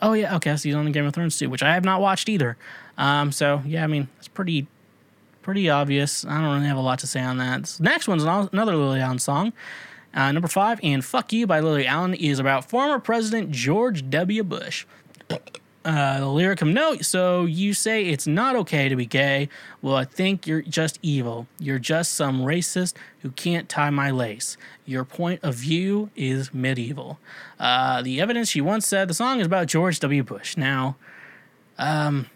Oh yeah, okay, so he's on the Game of Thrones too, which I have not watched either. Um, so yeah, I mean, it's pretty, pretty obvious. I don't really have a lot to say on that. This next one's another Lily Allen song. Uh, number five, and "Fuck You" by Lily Allen is about former President George W. Bush. Uh, the lyric of note. So you say it's not okay to be gay. Well, I think you're just evil. You're just some racist who can't tie my lace. Your point of view is medieval. Uh, the evidence she once said the song is about George W. Bush. Now, um,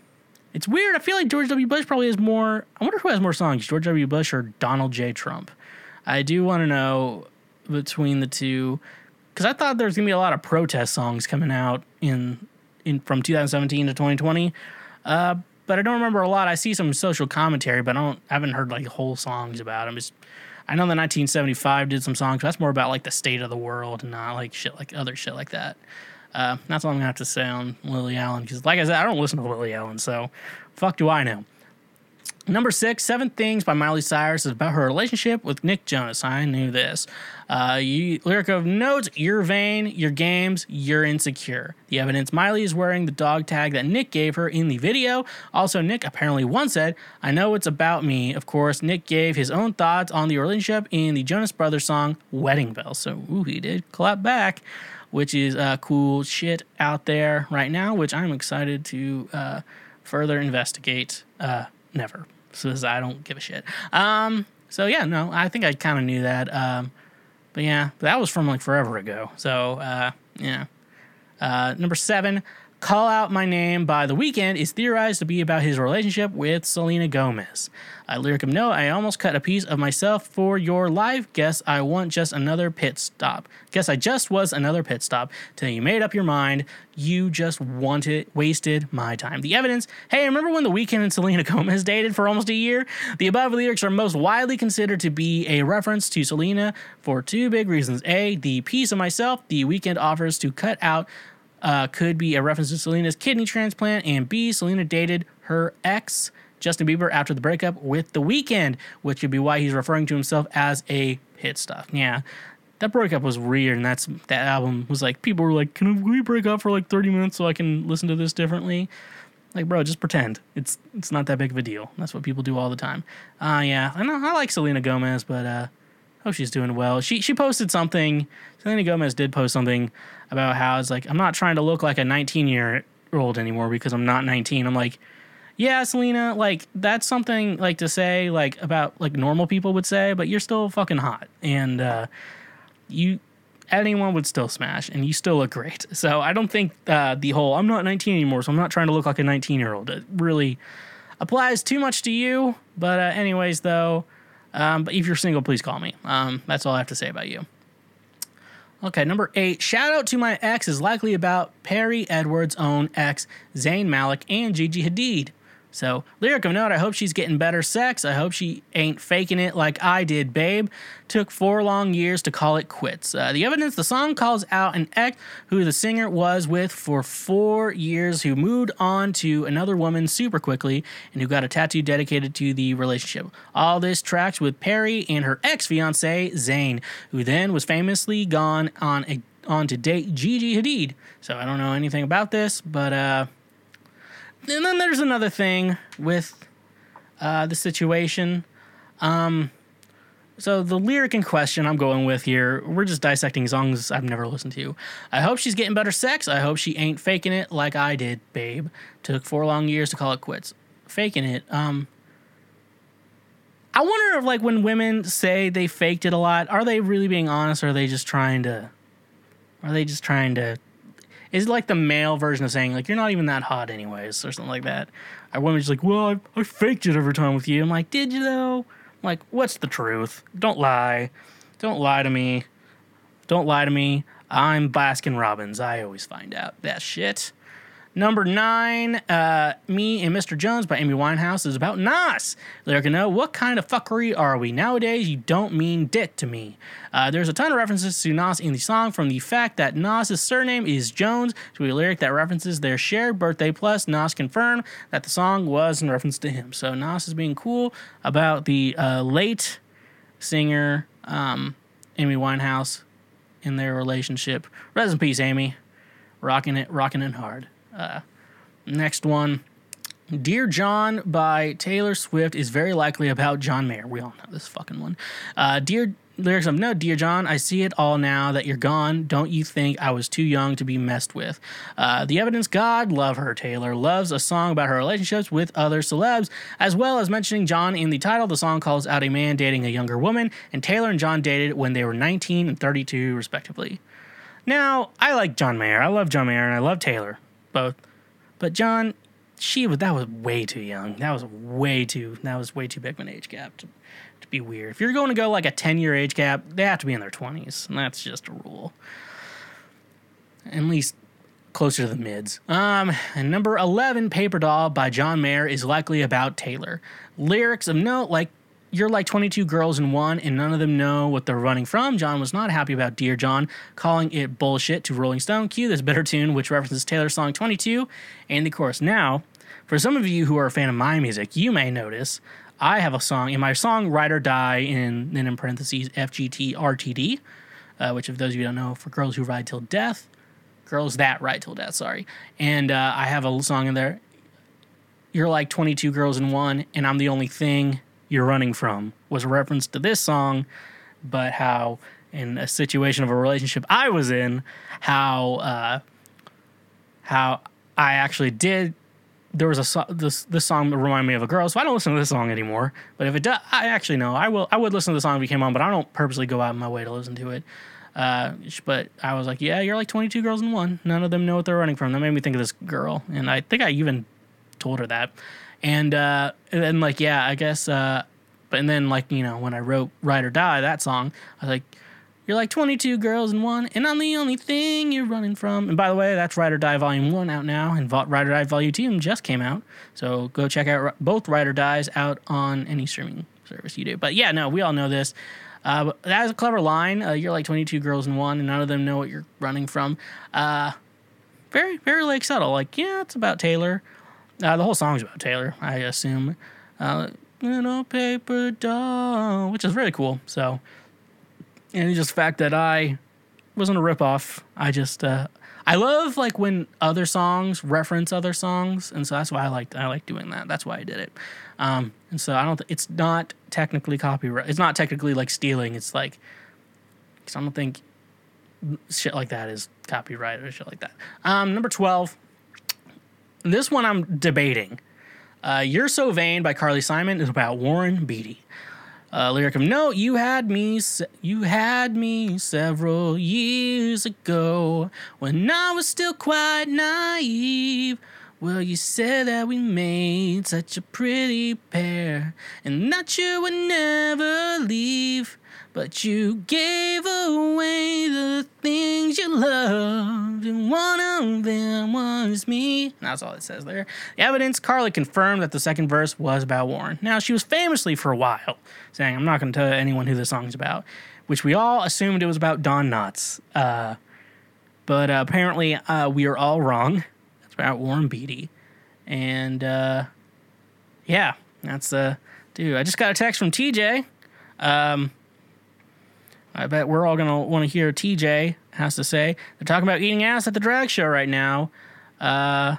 it's weird. I feel like George W. Bush probably has more. I wonder who has more songs, George W. Bush or Donald J. Trump. I do want to know between the two because I thought there was gonna be a lot of protest songs coming out in in from 2017 to 2020. Uh, but I don't remember a lot. I see some social commentary, but I don't I haven't heard like whole songs about him. Just I know the 1975 did some songs, that's more about like the state of the world and not like shit like other shit like that. Uh, that's all I'm gonna have to say on Lily Allen because, like I said, I don't listen to Lily Allen, so fuck do I know. Number six, Seven Things by Miley Cyrus is about her relationship with Nick Jonas. I knew this. Uh, you, lyric of notes, you're vain, your games, you're insecure. The evidence Miley is wearing the dog tag that Nick gave her in the video. Also, Nick apparently once said, I know it's about me. Of course, Nick gave his own thoughts on the relationship in the Jonas Brothers song Wedding Bells. So, ooh, he did clap back, which is uh, cool shit out there right now, which I'm excited to uh, further investigate. Never. So I don't give a shit. Um, so yeah, no, I think I kind of knew that. Um, but yeah, that was from like forever ago. So uh, yeah. Uh, number seven, Call Out My Name by The Weeknd is theorized to be about his relationship with Selena Gomez. A lyric of note, I almost cut a piece of myself for your live. Guess I want just another pit stop. Guess I just was another pit stop till you made up your mind. You just wanted, wasted my time. The evidence, hey, remember when The Weeknd and Selena Gomez dated for almost a year? The above lyrics are most widely considered to be a reference to Selena for two big reasons. A, the piece of myself The Weeknd offers to cut out uh, could be a reference to Selena's kidney transplant, and B, Selena dated her ex, Justin Bieber, after the breakup with The Weeknd, which would be why he's referring to himself as a pit stop. Yeah, that breakup was weird, and that's that album was like people were like, "Can we break up for like thirty minutes so I can listen to this differently?" Like, bro, just pretend it's it's not that big of a deal. That's what people do all the time. Uh yeah, I know I like Selena Gomez, but uh, hope she's doing well. She she posted something. Selena Gomez did post something about how it's like I'm not trying to look like a 19 year old anymore because I'm not 19. I'm like, yeah, Selena, like that's something like to say like about like normal people would say, but you're still fucking hot and uh, you anyone would still smash and you still look great. So I don't think uh, the whole I'm not 19 anymore, so I'm not trying to look like a 19 year old. It really applies too much to you. But uh, anyways, though. Um, but if you're single, please call me. Um, that's all I have to say about you. Okay, number eight. Shout out to my ex is likely about Perrie Edwards' own ex, Zayn Malik, and Gigi Hadid. So, lyric of note, I hope she's getting better sex. I hope she ain't faking it like I did, babe. Took four long years to call it quits. Uh, the evidence the song calls out an ex who the singer was with for four years, who moved on to another woman super quickly, and who got a tattoo dedicated to the relationship. All this tracks with Perrie and her ex fiance, Zayn, who then was famously gone on, a, on to date Gigi Hadid. So, I don't know anything about this, but, uh, and then there's another thing with uh, the situation. Um, so the lyric in question I'm going with here, we're just dissecting songs I've never listened to. I hope she's getting better sex. I hope she ain't faking it like I did, babe. Took four long years to call it quits. Faking it. Um, I wonder if like when women say they faked it a lot, are they really being honest or are they just trying to are they just trying to is like the male version of saying like you're not even that hot anyways or something like that? Women just like, well, I, I faked it every time with you? I'm like, did you though? I'm like, what's the truth? Don't lie. Don't lie to me. Don't lie to me. I'm Baskin Robbins. I always find out that shit. Number nine, uh, Me and Mr. Jones by Amy Winehouse is about Nas. Lyric know what kind of fuckery are we nowadays? You don't mean dick to me. Uh, there's a ton of references to Nas in the song, from the fact that Nas's surname is Jones to a lyric that references their shared birthday. Plus, Nas confirmed that the song was in reference to him. So Nas is being cool about the uh, late singer um, Amy Winehouse in their relationship. Rest in peace, Amy. Rocking it, rocking it hard. Uh, next one. Dear John by Taylor Swift is very likely about John Mayer. We all know this fucking one. Uh, Dear lyrics of no, dear John, I see it all now that you're gone. Don't you think I was too young to be messed with? Uh, the evidence, God love her. Taylor loves a song about her relationships with other celebs, as well as mentioning John in the title. The song calls out a man dating a younger woman, and Taylor and John dated when they were 19 and 32, respectively. Now, I like John Mayer. I love John Mayer, and I love Taylor both. But John, she was that was way too young. That was way too that was way too big of an age gap to, to be weird. If you're going to go like a 10 year age gap, they have to be in their 20s, and that's just a rule. At least closer to the mids. Um, and number 11, Paper Doll by John Mayer is likely about Taylor. Lyrics of note like you're like 22 girls in one, and none of them know what they're running from. John was not happy about Dear John, calling it bullshit to Rolling Stone. Cue this better tune, which references Taylor's song 22 and the chorus. Now, for some of you who are a fan of my music, you may notice I have a song in my song Ride or Die, in then in parentheses FGT RTD, uh, which, if those of you don't know, for girls who ride till death, girls that ride till death, sorry. And uh, I have a song in there. You're like 22 girls in one, and I'm the only thing you're running from was a reference to this song, but how in a situation of a relationship I was in, how uh, how I actually did. There was a so- this this song that reminded me of a girl, so I don't listen to this song anymore. But if it does, I actually know I will. I would listen to the song if it came on, but I don't purposely go out of my way to listen to it. Uh, but I was like, yeah, you're like 22 girls in one. None of them know what they're running from. That made me think of this girl, and I think I even told her that. And uh, and then like yeah, I guess. Uh, but and then like you know when I wrote "Ride or Die" that song, I was like, "You're like 22 girls in one, and I'm the only thing you're running from." And by the way, that's "Ride or Die" Volume One out now, and Vo- "Ride or Die" Volume Two just came out. So go check out both "Ride or Dies" out on any streaming service you do. But yeah, no, we all know this. Uh, that is a clever line. Uh, you're like 22 girls in one, and none of them know what you're running from. Uh, very, very like subtle. Like, yeah, it's about Taylor. Uh, the whole song's about Taylor, I assume. Uh, little paper doll, which is really cool. So, and just the fact that I wasn't a ripoff. I just, uh, I love like when other songs reference other songs, and so that's why I like I like doing that. That's why I did it. Um, and so I don't. Th- it's not technically copyright. It's not technically like stealing. It's like, because I don't think shit like that is copyright or shit like that. Um, number twelve. This one I'm debating. Uh, You're So Vain by Carly Simon is about Warren Beatty. Uh, lyric of note: You had me, se- you had me several years ago when I was still quite naive. Well, you said that we made such a pretty pair, and that you would never leave. But you gave away the things you loved, and one of them was me. And that's all it says there. The evidence Carly confirmed that the second verse was about Warren. Now, she was famously for a while saying, I'm not going to tell anyone who this song's about, which we all assumed it was about Don Knotts. Uh, but uh, apparently, uh, we are all wrong. It's about Warren Beatty. And uh, yeah, that's uh, dude. I just got a text from TJ. Um, I bet we're all gonna want to hear TJ has to say. They're talking about eating ass at the drag show right now. Uh,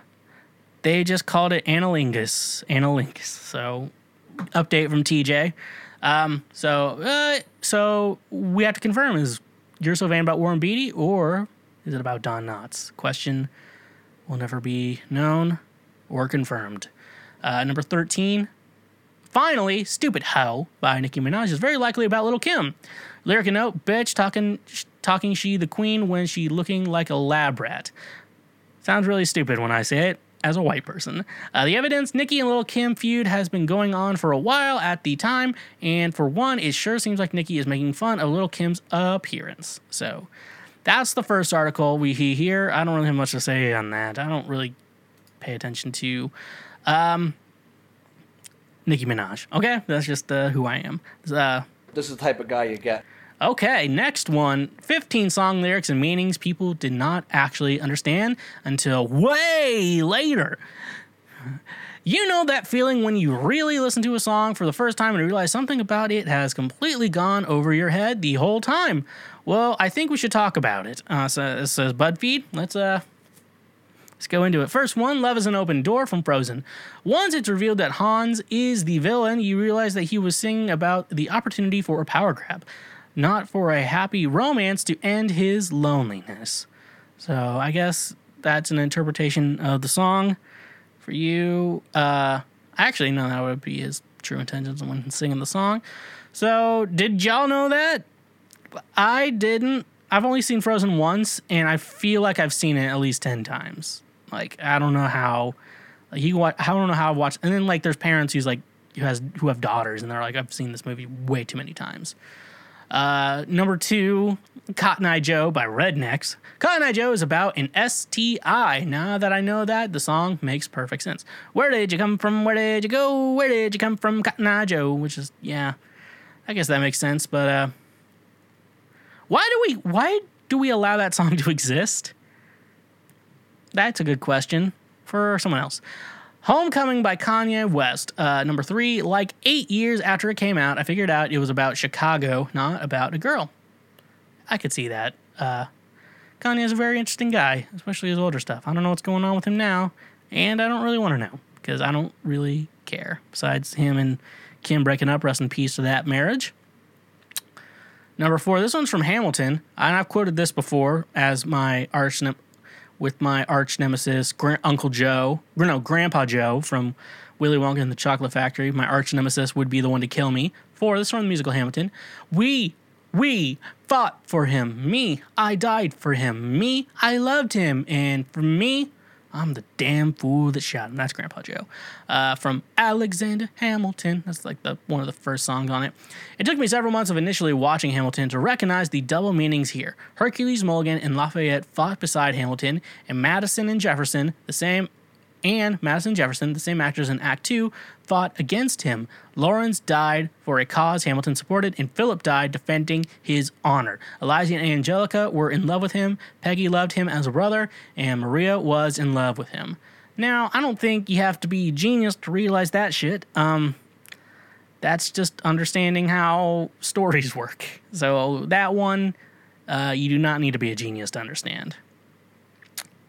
they just called it analingus. Analingus. So, update from TJ. Um, so, uh, so we have to confirm: is you're so vain about Warren Beatty, or is it about Don Knotts? Question will never be known or confirmed. Uh, number thirteen. Finally, Stupid Hoe by Nicki Minaj is very likely about Little Kim. Lyric and note, bitch talking talking she the queen when she looking like a lab rat. Sounds really stupid when I say it as a white person. Uh, the evidence Nicki and Little Kim feud has been going on for a while at the time, and for one, it sure seems like Nicki is making fun of Little Kim's appearance. So that's the first article we here. I don't really have much to say on that. I don't really pay attention to um, Nicki Minaj. Okay, that's just uh, who I am. Uh, This is the type of guy you get. Okay, next one 15 song lyrics and meanings people did not actually understand until way later. You know that feeling when you really listen to a song for the first time and realize something about it has completely gone over your head the whole time? Well, I think we should talk about it. Uh, so says BuzzFeed. Let's uh, Let's go into it. First one, Love is an Open Door from Frozen. Once it's revealed that Hans is the villain, you realize that he was singing about the opportunity for a power grab, not for a happy romance to end his loneliness. So I guess that's an interpretation of the song for you. Uh, actually, no, that would be his true intentions when singing the song. So, did y'all know that? I didn't. I've only seen Frozen once, and I feel like I've seen it at least ten times. Like I don't know how. Like you, wa- I don't know how I've watched. And then like there's parents who's like who has who have daughters, and they're like, I've seen this movie way too many times. Uh, number two, Cotton Eye Joe by Rednex. Cotton Eye Joe is about an STI. Now that I know that, the song makes perfect sense. Where did you come from? Where did you go? Where did you come from, Cotton Eye Joe? Which is, yeah, I guess that makes sense. But uh, why do we why do we allow that song to exist? That's a good question for someone else. Homecoming by Kanye West. Uh, number three, like eight years after it came out, I figured out it was about Chicago, not about a girl. I could see that. Uh, Kanye is a very interesting guy, especially his older stuff. I don't know what's going on with him now, and I don't really want to know because I don't really care. Besides him and Kim breaking up, rest in peace to that marriage. Number four, this one's from Hamilton, and I've quoted this before as my arch with my arch nemesis, Gra- Uncle Joe, no, Grandpa Joe from Willy Wonka and the Chocolate Factory. My arch nemesis would be the one to kill me. for this is from the musical Hamilton. We, we fought for him. Me, I died for him. Me, I loved him. And for me, I'm the damn fool that shot him. That's Grandpa Joe. Uh, from Alexander Hamilton. That's like the one of the first songs on it. It took me several months of initially watching Hamilton to recognize the double meanings here. Hercules Mulligan and Lafayette fought beside Hamilton, and Madison and Jefferson, the same and Madison Jefferson, the same actors in Act Two, fought against him. Laurens died for a cause Hamilton supported, and Philip died defending his honor. Eliza and Angelica were in love with him. Peggy loved him as a brother, and Maria was in love with him. Now, I don't think you have to be a genius to realize that shit. Um, that's just understanding how stories work. So that one, uh, you do not need to be a genius to understand.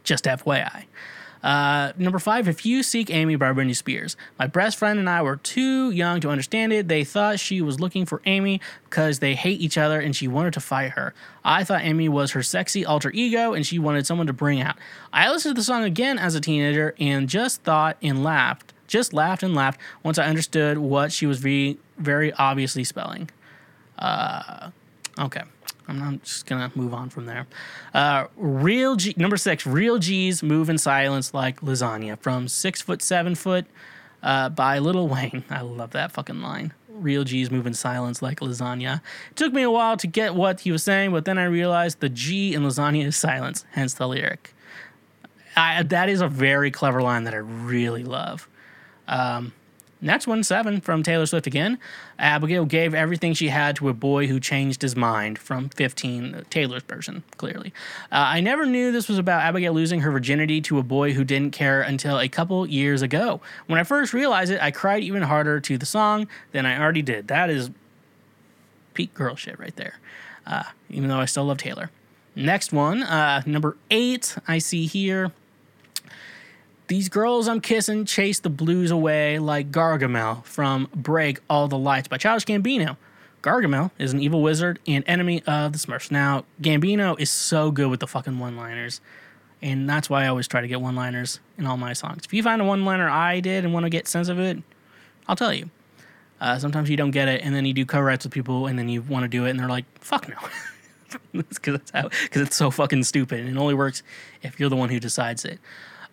Just FYI. Uh, number five, If You Seek Amy by Britney Spears. My best friend and I were too young to understand it. They thought she was looking for Amy because they hate each other and she wanted to fight her. I thought Amy was her sexy alter ego and she wanted someone to bring out. I listened to the song again as a teenager and just thought and laughed. Just laughed and laughed once I understood what she was very, very obviously spelling. Uh, okay. I'm, I'm just gonna move on from there. Uh, real G number six. Real G's move in silence like lasagna from six foot seven foot uh, by Little Wayne. I love that fucking line. Real G's move in silence like lasagna. It took me a while to get what he was saying, but then I realized the G in lasagna is silence, hence the lyric. I, that is a very clever line that I really love. Um, Next one, seven from Taylor Swift again. Abigail gave everything she had to a boy who changed his mind from 15, Taylor's version, clearly. Uh, I never knew this was about Abigail losing her virginity to a boy who didn't care until a couple years ago. When I first realized it, I cried even harder to the song than I already did. That is peak girl shit right there, uh, even though I still love Taylor. Next one, uh, number eight, I see here. These girls I'm kissing chase the blues away like Gargamel from Break All the Lights by Childish Gambino. Gargamel is an evil wizard and enemy of the Smurfs. Now, Gambino is so good with the fucking one liners, and that's why I always try to get one liners in all my songs. If you find a one liner I did and want to get sense of it, I'll tell you. Uh, sometimes you don't get it, and then you do co writes with people, and then you want to do it, and they're like, fuck no. Because it's so fucking stupid, and it only works if you're the one who decides it.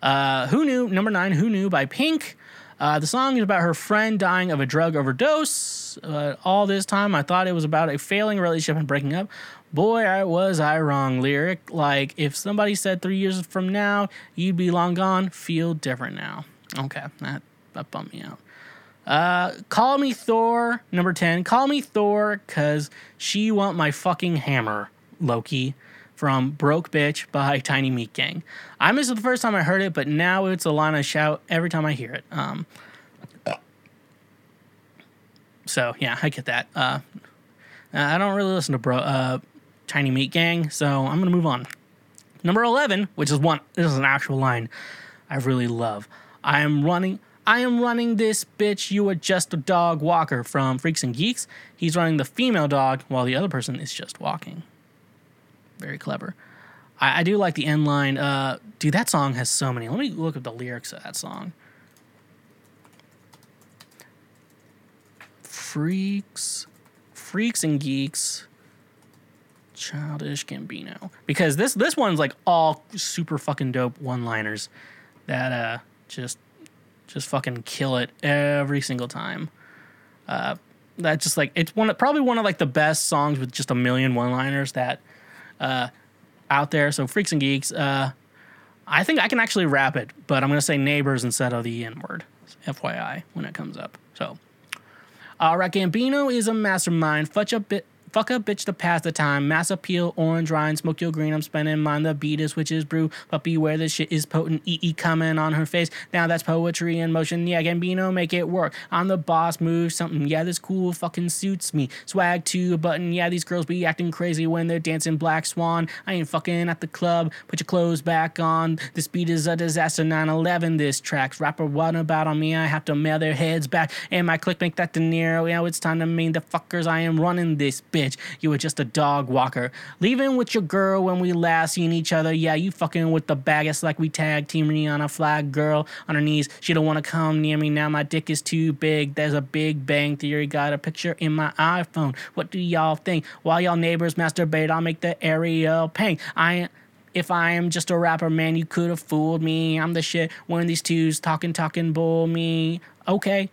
Uh, Who Knew, number nine, Who Knew by Pink. Uh, the song is about her friend dying of a drug overdose. Uh, all this time, I thought it was about a failing relationship and breaking up. Boy, I was I wrong. Lyric like if somebody said three years from now you'd be long gone, feel different now. Okay, that that bummed me out. Uh, call me Thor, number ten. Call me Thor, cause she want my fucking hammer, Loki from Broke Bitch by Tiny Meat Gang. I missed it the first time I heard it, but now it's a line I shout every time I hear it. Um, so yeah, I get that. Uh, I don't really listen to bro, uh, Tiny Meat Gang, so I'm gonna move on. Number eleven, which is one, this is an actual line I really love. I am running. I am running this bitch. You are just a dog walker from Freaks and Geeks. He's running the female dog while the other person is just walking very clever. I, I do like the end line. Uh, dude, that song has so many. Let me look at the lyrics of that song. Freaks, freaks and geeks, childish Gambino. Because this this one's like all super fucking dope one liners that uh just just fucking kill it every single time. Uh, that's just like it's one probably one of like the best songs with just a million one-liners that uh out there. So freaks and geeks. Uh, I think I can actually rap it, but I'm gonna say neighbors instead of the N word. FYI when it comes up. So. Right, Gambino is a mastermind. Fuck up, bit, fuck up, bitch to pass the time. Mass appeal, orange rind, smoke your green. I'm spending mine. The beat is witches brew, but beware this shit is potent. EE coming on her face. Now that's poetry in motion. Yeah, Gambino, make it work. I'm the boss, move something. Yeah, this cool fucking suits me. Swag to a button. Yeah, these girls be acting crazy when they're dancing Black Swan. I ain't fucking at the club. Put your clothes back on. This beat is a disaster. 9/11. This track's rapper what about on me? I have to mail their heads back. And my click make that De Niro. Yeah, it's time to mean the fuckers. I am running this bitch. You were just a dog walker. Leaving with your girl when we last seen each other. Yeah, you fucking with the baggest like we tag Team Rihanna flag girl on her knees. She don't want to come near me now. My dick is too big. There's a big bang theory. Got a picture in my iPhone. What do y'all think? While y'all neighbors masturbate, I'll make the Ariel paint. I if I am just a rapper, man, you could have fooled me. I'm the shit. One of these twos talking, talking bull me. Okay.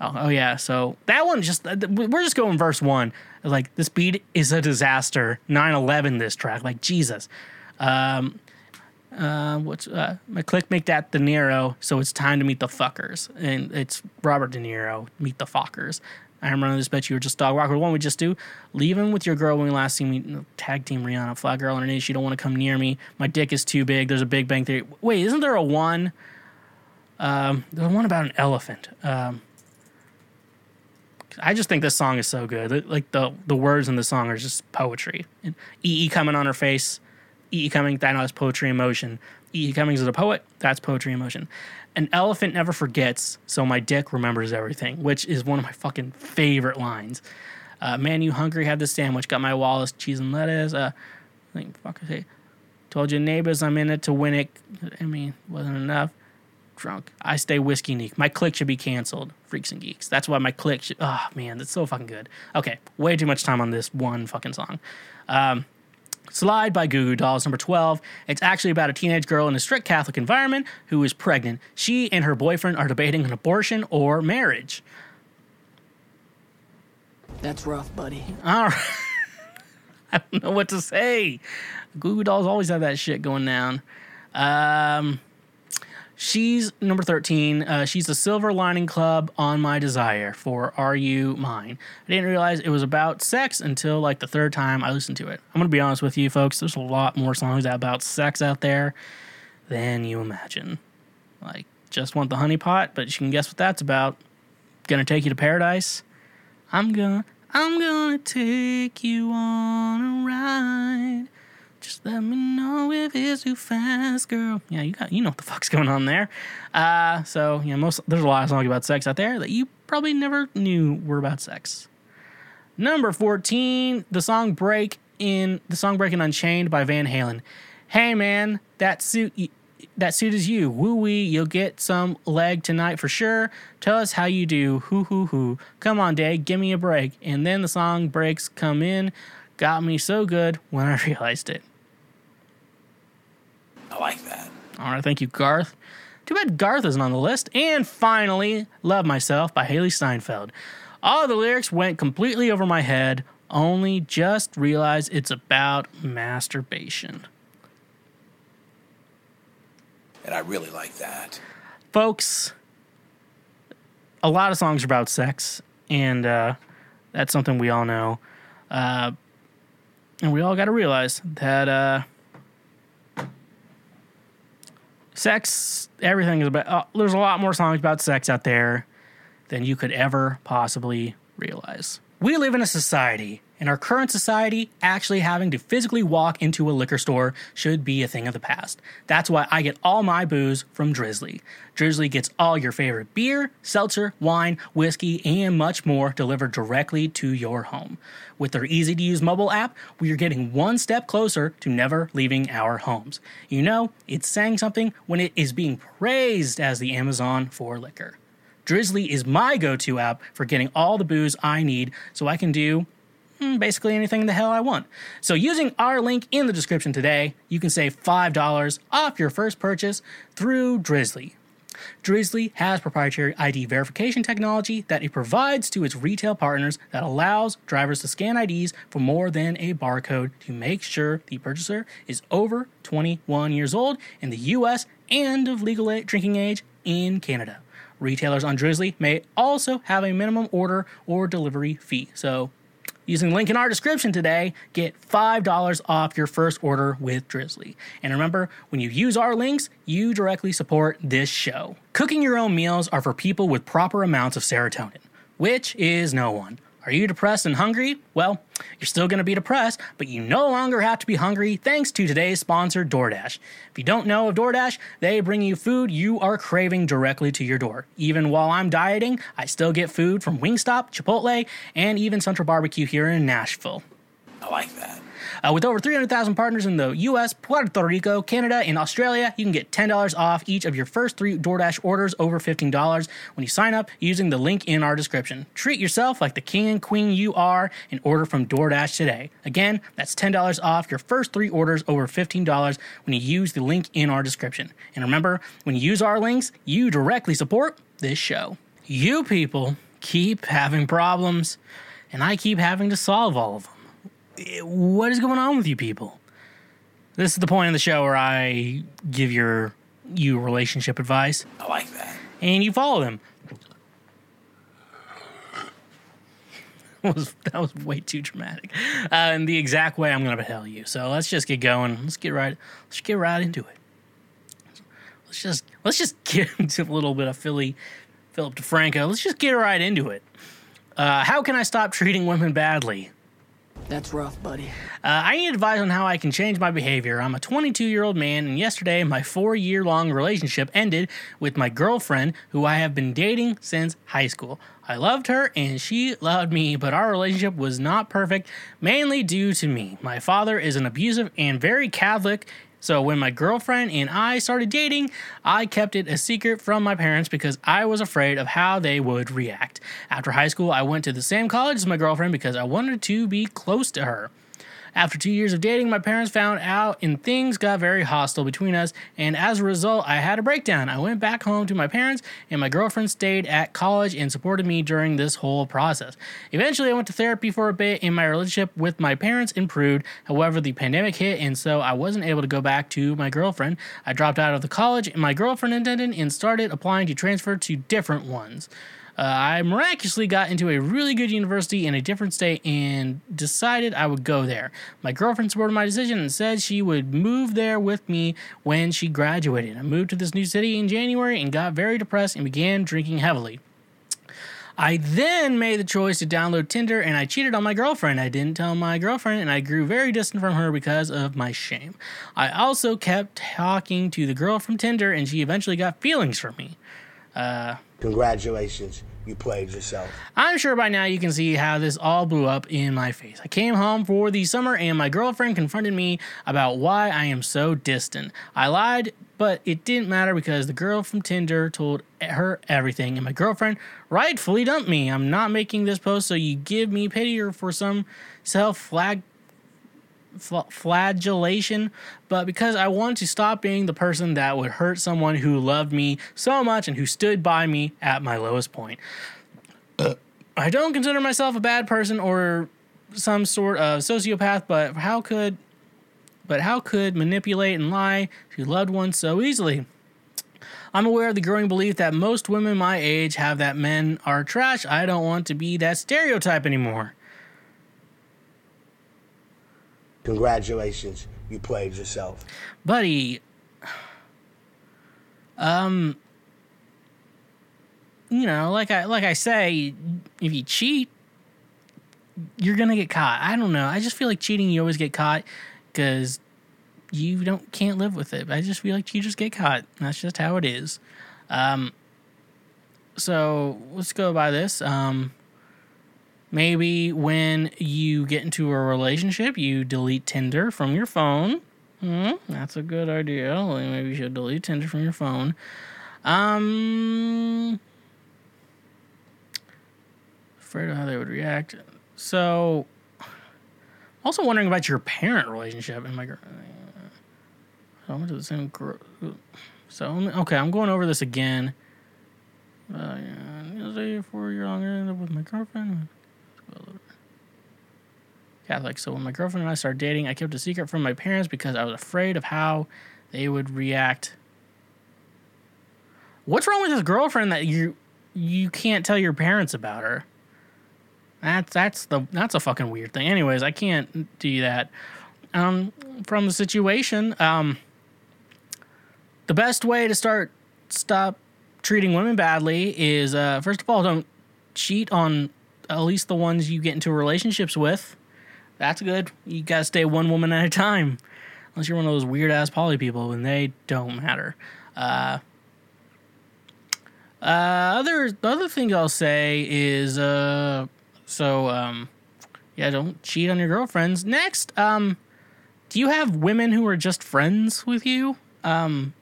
Oh, oh yeah. So that one just we're just going verse one. Like this beat is a disaster. 9/11. This track, like Jesus. Um, uh, what's uh, my click make that De Niro? So it's time to meet the fuckers, and it's Robert De Niro. Meet the fuckers. I'm running this bitch. You were just dog walker. What we just do? Leaving with your girl when we last seen me. Tag team Rihanna, flag girl underneath. She don't want to come near me. My dick is too big. There's a Big Bang Theory. Wait, isn't there a one? Um, there's one about an elephant. Um, I just think this song is so good. Like the the words in the song are just poetry. EE coming on her face, EE coming that knows poetry in motion. EE Cummings is a poet. That's poetry in motion. An elephant never forgets, so my dick remembers everything, which is one of my fucking favorite lines. Uh, man, you hungry? Had this sandwich. Got my Wallace cheese and lettuce. Uh, I think fuck I say. Told your neighbors I'm in it to win it. I mean, wasn't enough drunk. I stay whiskey neek. My click should be canceled. Freaks and geeks. That's why my click should. Oh man, that's so fucking good. Okay, way too much time on this one fucking song. Um, Slide by Goo Goo Dolls, number 12. It's actually about a teenage girl in a strict Catholic environment who is pregnant. She and her boyfriend are debating an abortion or marriage. That's rough, buddy. All right. I don't know what to say. Goo Goo Dolls always have that shit going down. Um, she's number 13. Uh, she's the Silver Lining Club on My Desire for Are You Mine? I didn't realize it was about sex until like the third time I listened to it. I'm going to be honest with you, folks. There's a lot more songs about sex out there than you imagine. Like, just want the honey pot, but you can guess what that's about. Gonna take you to paradise. I'm gonna, I'm gonna take you on a ride. Just let me know if it's too fast, girl. Yeah, you got, you know what the fuck's going on there. Uh, so yeah, most there's a lot of songs about sex out there that you probably never knew were about sex. Number 14, the song Break in the song Breaking Unchained by Van Halen. Hey man, that suit that suit is you. Woo wee, you'll get some leg tonight for sure. Tell us how you do. Hoo hoo hoo. Come on, Dave, give me a break. And then the song breaks come in. Got me so good when I realized it. I like that. All right, thank you, Garth. Too bad Garth isn't on the list. And finally, Love Myself by Hailee Steinfeld. All the lyrics went completely over my head, only just realized it's about masturbation. And I really like that. Folks, a lot of songs are about sex, and uh, that's something we all know. Uh, and we all got to realize that uh, sex, everything is about. Uh, there's a lot more songs about sex out there than you could ever possibly realize. We live in a society, in our current society, actually having to physically walk into a liquor store should be a thing of the past. That's why I get all my booze from Drizly. Drizly gets all your favorite beer, seltzer, wine, whiskey, and much more delivered directly to your home. With their easy to use mobile app, we are getting one step closer to never leaving our homes. You know, it's saying something when it is being praised as the Amazon for liquor. Drizly is my go to app for getting all the booze I need so I can do Mm, basically anything the hell I want. So, using our link in the description today, you can save $5 off your first purchase through Drizly. Drizly has proprietary ID verification technology that it provides to its retail partners that allows drivers to scan IDs for more than a barcode to make sure the purchaser is over 21 years old in the US and of legal drinking age in Canada. Retailers on Drizly may also have a minimum order or delivery fee. So, using the link in our description today, get $5 off your first order with Drizly. And remember, when you use our links, you directly support this show. Cooking your own meals are for people with proper amounts of serotonin, which is no one. Are you depressed and hungry? Well, you're still going to be depressed, but you no longer have to be hungry thanks to today's sponsor, DoorDash. If you don't know of DoorDash, they bring you food you are craving directly to your door. Even while I'm dieting, I still get food from Wingstop, Chipotle, and even Central Barbecue here in Nashville. I like that. Uh, with over 300,000 partners in the US, Puerto Rico, Canada, and Australia, you can get $10 off each of your first three DoorDash orders over $15 when you sign up using the link in our description. Treat yourself like the king and queen you are and order from DoorDash today. Again, that's $10 off your first three orders over $15 when you use the link in our description. And remember, when you use our links, you directly support this show. You people keep having problems, and I keep having to solve all of them what is going on with you people? This is the point of the show where I give your you relationship advice I like that. and you follow them. That was that was way too dramatic, uh, in the exact way I'm gonna tell you. So let's just get going. Let's get right. Let's get right into it. Let's just let's just get into a little bit of Philly, Philip DeFranco. Let's just get right into it. Uh, how can I stop treating women badly? That's rough, buddy. Uh, I need advice on how I can change my behavior. I'm a 22 year old man, and yesterday my four year long relationship ended with my girlfriend, who I have been dating since high school. I loved her and she loved me, but our relationship was not perfect, mainly due to me. My father is an abusive and very Catholic. So when my girlfriend and I started dating, I kept it a secret from my parents because I was afraid of how they would react. After high school, I went to the same college as my girlfriend because I wanted to be close to her. After two years of dating, my parents found out and things got very hostile between us, and as a result, I had a breakdown. I went back home to my parents, and my girlfriend stayed at college and supported me during this whole process. Eventually, I went to therapy for a bit, and my relationship with my parents improved. However, the pandemic hit, and so I wasn't able to go back to my girlfriend. I dropped out of the college, and my girlfriend attended and started applying to transfer to different ones. Uh, I miraculously got into a really good university in a different state and decided I would go there. My girlfriend supported my decision and said she would move there with me when she graduated. I moved to this new city in January and got very depressed and began drinking heavily. I then made the choice to download Tinder and I cheated on my girlfriend. I didn't tell my girlfriend and I grew very distant from her because of my shame. I also kept talking to the girl from Tinder and she eventually got feelings for me. Congratulations, you played yourself. I'm sure by now you can see how this all blew up in my face. I came home for the summer and my girlfriend confronted me about why I am so distant. I lied, but it didn't matter because the girl from Tinder told her everything and my girlfriend rightfully dumped me. I'm not making this post so you give me pity or for some self flag fl- flagellation, but because I want to stop being the person that would hurt someone who loved me so much and who stood by me at my lowest point. I don't consider myself a bad person or some sort of sociopath, but how could but how could manipulate and lie to loved ones so easily? I'm aware of the growing belief that most women my age have that men are trash. I don't want to be that stereotype anymore. Congratulations, you played yourself. buddy um you know like i like i say if you cheat you're gonna get caught. I don't know. I just feel like cheating you always get caught because you don't can't live with it. I just feel like you just get caught. That's just how it is. Um so let's go by this. Um maybe when you get into a relationship you delete tinder from your phone Hmm, that's a good idea. Maybe you should delete Tinder from your phone. Um, afraid of how they would react. So, also wondering about your parent relationship. My, gr- So I went to the same group. So okay, I'm going over this again. Uh, yeah, say four year long ended up with my girlfriend. Catholic. So when my girlfriend and I started dating, I kept a secret from my parents because I was afraid of how they would react. What's wrong with this girlfriend that you you can't tell your parents about her? That's that's the that's a fucking weird thing. Anyways, I can't do that. Um, from the situation, um, the best way to start stop treating women badly is uh, first of all, don't cheat on at least the ones you get into relationships with. That's good. You gotta stay one woman at a time, unless you're one of those weird ass poly people, and they don't matter. Uh, uh, other the other thing I'll say is uh, so um, yeah, don't cheat on your girlfriends. Next, um, do you have women who are just friends with you? Um,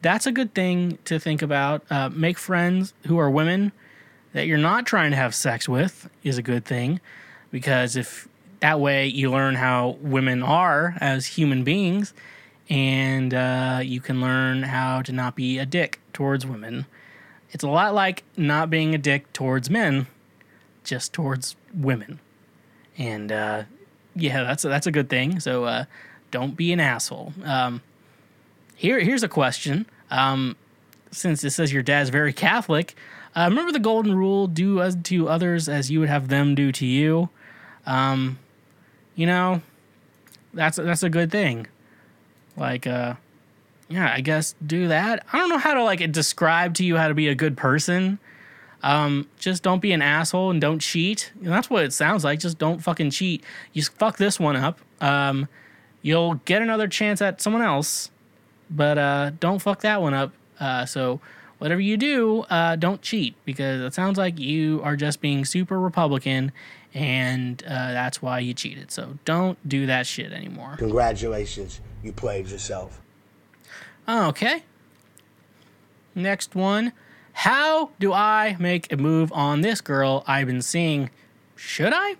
that's a good thing to think about. Uh, make friends who are women that you're not trying to have sex with is a good thing because if that way you learn how women are as human beings and uh, you can learn how to not be a dick towards women. It's a lot like not being a dick towards men, just towards women. And uh, yeah, that's a, that's a good thing. So uh, don't be an asshole. Um, here, here's a question. Um, since it says your dad's very Catholic, uh, remember the golden rule: do to others as you would have them do to you. Um, you know, that's that's a good thing. Like, uh, yeah, I guess do that. I don't know how to like describe to you how to be a good person. Um, just don't be an asshole and don't cheat. And that's what it sounds like. Just don't fucking cheat. You fuck this one up. Um, you'll get another chance at someone else, but uh, don't fuck that one up. Uh, so whatever you do, uh, don't cheat because it sounds like you are just being super Republican, and uh, that's why you cheated. So don't do that shit anymore. Congratulations, you played yourself. Okay. Next one. How do I make a move on this girl I've been seeing? Should I?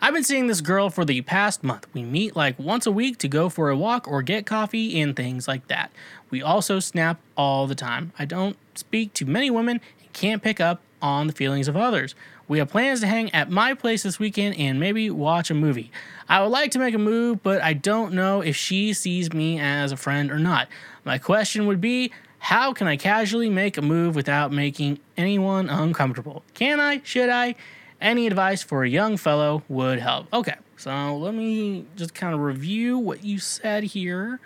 I've been seeing this girl for the past month. We meet like once a week to go for a walk or get coffee and things like that. We also snap all the time. I don't speak to many women and can't pick up on the feelings of others. We have plans to hang at my place this weekend and maybe watch a movie. I would like to make a move, but I don't know if she sees me as a friend or not. My question would be how can I casually make a move without making anyone uncomfortable? Can I? Should I? Any advice for a young fellow would help. Okay, so let me just kind of review what you said here.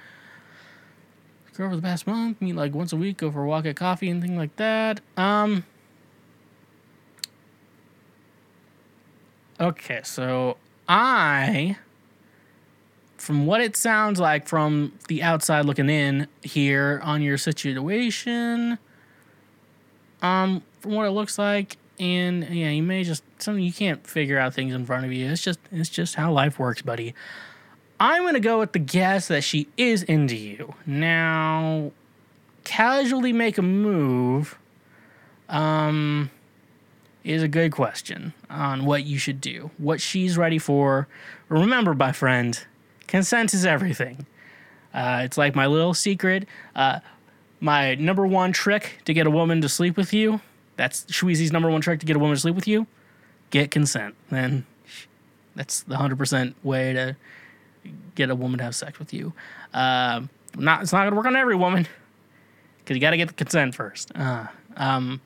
Go over the past month, meet like once a week, go for a walk, get coffee, and things like that. Um. Okay, so I, from what it sounds like from the outside looking in here on your situation, um, from what it looks like, and yeah, you may just something you can't figure out things in front of you. It's just it's just how life works, buddy. I'm gonna go with the guess that she is into you. Now, casually make a move, um, is a good question on what you should do, what she's ready for. Remember, my friend, consent is everything. Uh, it's like my little secret. Uh, my number one trick to get a woman to sleep with you. That's Shweezy's number one trick to get a woman to sleep with you. Get consent. Then that's the hundred percent way to get a woman to have sex with you. Uh, not it's not gonna work on every woman because you got to get the consent first. Uh, um,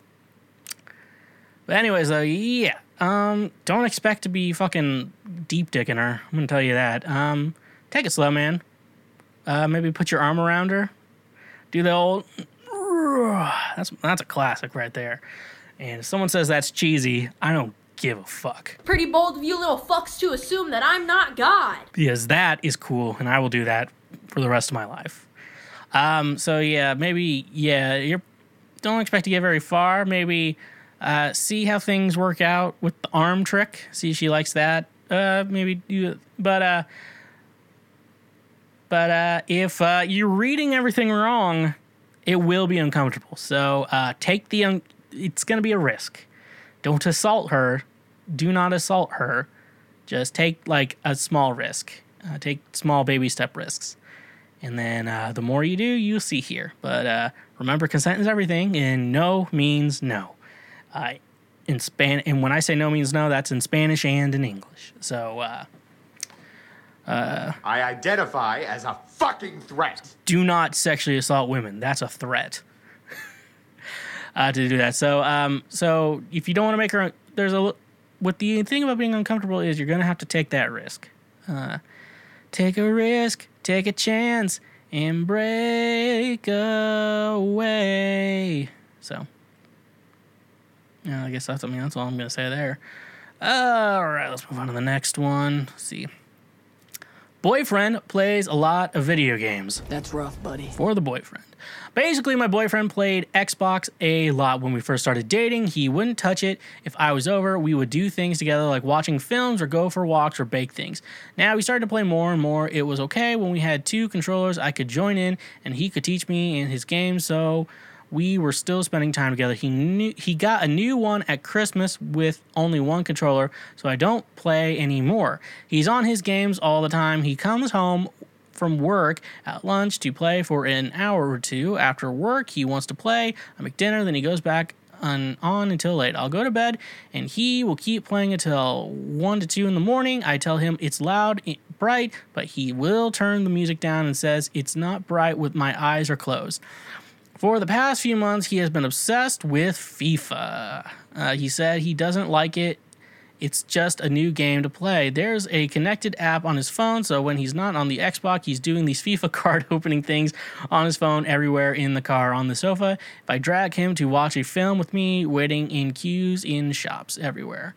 but anyways, though, yeah. Um, don't expect to be fucking deep dicking her. I'm gonna tell you that. Um, take it slow, man. Uh, maybe put your arm around her. Do the old. That's that's a classic right there. And if someone says that's cheesy, I don't give a fuck. Pretty bold of you little fucks to assume that I'm not God. Because that is cool, and I will do that for the rest of my life. Um, so yeah, maybe yeah, you don't expect to get very far. Maybe uh, see how things work out with the arm trick. See if she likes that. Uh, maybe do, but uh, but uh, if uh, you're reading everything wrong, it will be uncomfortable. So uh, take the. Un- it's going to be a risk. Don't assault her. Do not assault her. Just take like a small risk. Uh, take small baby step risks, And then uh, the more you do, you'll see here. But uh, remember, consent is everything, and no means no. Uh, in Span, and when I say no means no, that's in Spanish and in English. So uh, I identify as a fucking threat. do not sexually assault women. That's a threat. uh, to do that. So, um, so if you don't want to make her, there's a what the thing about being uncomfortable is you're gonna have to take that risk. Uh, take a risk, take a chance, and break away. So, yeah, I guess that's I mean that's all I'm gonna say there. all right, let's move on to the next one. Let's see. Boyfriend plays a lot of video games That's rough, buddy. for the boyfriend. Basically, my boyfriend played Xbox a lot when we first started dating. He wouldn't touch it. If I was over, we would do things together like watching films or go for walks or bake things. Now we started to play more and more. It was okay when we had two controllers. I could join in and he could teach me in his games. So we were still spending time together. He knew he got a new one at Christmas with only one controller, so I don't play anymore. He's on his games all the time. He comes home from work at lunch to play for an hour or two. After work, he wants to play. I make dinner, then he goes back on, on until late. I'll go to bed and he will keep playing until 1 to 2 in the morning. I tell him it's loud, bright, but he will turn the music down and says it's not bright with my eyes are closed. For the past few months, he has been obsessed with FIFA. Uh, he said he doesn't like it. It's just a new game to play. There's a connected app on his phone, so when he's not on the Xbox, he's doing these FIFA card opening things on his phone everywhere in the car, on the sofa. If I drag him to watch a film with me, waiting in queues in shops everywhere.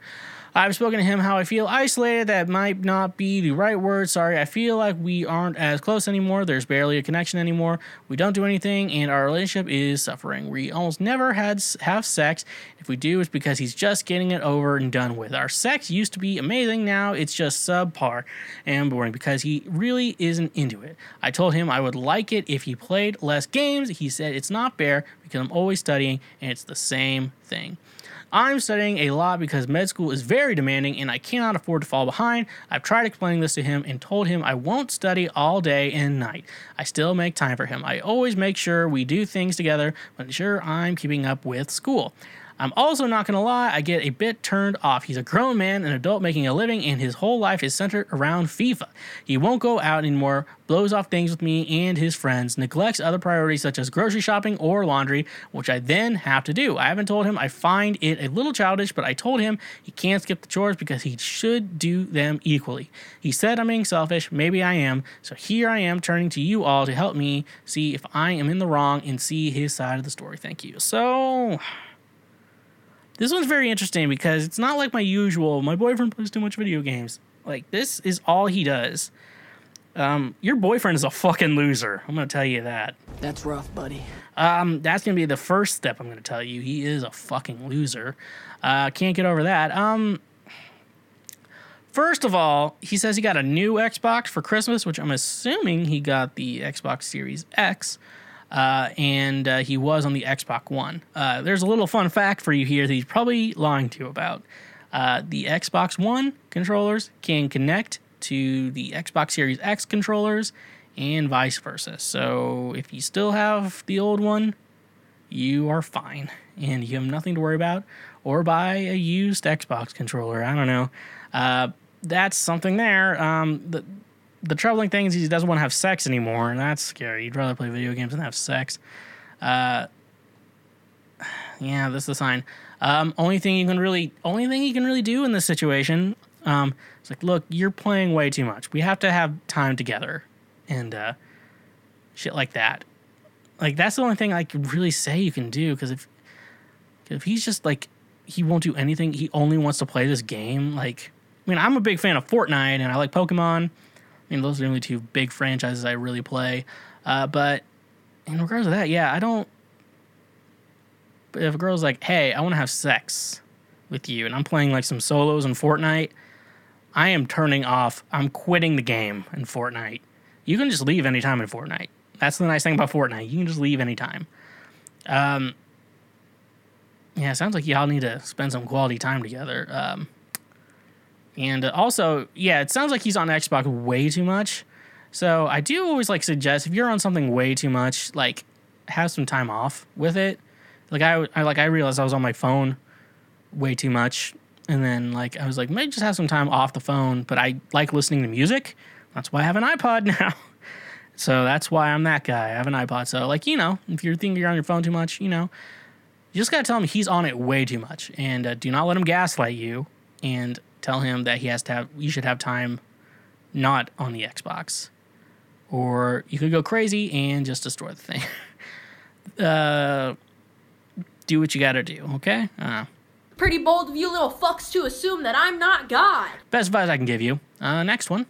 I've spoken to him how I feel isolated. That might not be the right word. Sorry. I feel like we aren't as close anymore. There's barely a connection anymore. We don't do anything, and our relationship is suffering. We almost never had have sex. If we do, it's because he's just getting it over and done with. Our sex used to be amazing. Now it's just subpar and boring because he really isn't into it. I told him I would like it if he played less games. He said it's not fair because I'm always studying, and it's the same thing. I'm studying a lot because med school is very demanding and I cannot afford to fall behind. I've tried explaining this to him and told him I won't study all day and night. I still make time for him. I always make sure we do things together, but ensure I'm keeping up with school. I'm also not gonna lie, I get a bit turned off. He's a grown man, an adult making a living, and his whole life is centered around FIFA. He won't go out anymore, blows off things with me and his friends, neglects other priorities such as grocery shopping or laundry, which I then have to do. I haven't told him I find it a little childish, but I told him he can't skip the chores because he should do them equally. He said I'm being selfish, maybe I am, so here I am turning to you all to help me see if I am in the wrong and see his side of the story. Thank you. So. This one's very interesting because it's not like my usual. My boyfriend plays too much video games. Like this is all he does. Um, your boyfriend is a fucking loser. I'm gonna tell you that. That's rough, buddy. Um, that's gonna be the first step I'm gonna tell you. He is a fucking loser. Uh, can't get over that. Um, first of all, he says he got a new Xbox for Christmas, which I'm assuming he got the Xbox Series X. Uh, and uh, he was on the Xbox One. Uh, there's a little fun fact for you here that he's probably lying to you about. Uh, the Xbox One controllers can connect to the Xbox Series X controllers and vice versa. So if you still have the old one, you are fine and you have nothing to worry about. Or buy a used Xbox controller. I don't know. Uh, that's something there. Um, the, the troubling thing is he doesn't want to have sex anymore, and that's scary. He'd rather play video games than have sex. Uh, yeah, this is the sign. Um, only thing you can really, only thing you can really do in this situation, um, it's like, look, you're playing way too much. We have to have time together, and uh, shit like that. Like that's the only thing I could really say you can do because if if he's just like he won't do anything, he only wants to play this game. Like, I mean, I'm a big fan of Fortnite and I like Pokemon. I mean, those are the only two big franchises I really play. Uh, but in regards to that, yeah, I don't. But if a girl's like, "Hey, I want to have sex with you," and I'm playing like some solos in Fortnite, I am turning off. I'm quitting the game in Fortnite. You can just leave anytime in Fortnite. That's the nice thing about Fortnite. You can just leave anytime. Um, yeah, sounds like y'all need to spend some quality time together. Um, and uh, also, yeah, it sounds like he's on Xbox way too much. So I do always like suggest if you're on something way too much, like have some time off with it. Like I, I like I realized I was on my phone way too much, and then like I was like maybe just have some time off the phone. But I like listening to music. That's why I have an iPod now. So that's why I'm that guy. I have an iPod. So like you know, if you're thinking you're on your phone too much, you know, you just gotta tell him he's on it way too much, and uh, do not let him gaslight you. And tell him that he has to have. You should have time, not on the Xbox, or you could go crazy and just destroy the thing. uh, do what you gotta do. Okay. Uh, Pretty bold of you little fucks to assume that I'm not God. best advice I can give you. Uh, next one.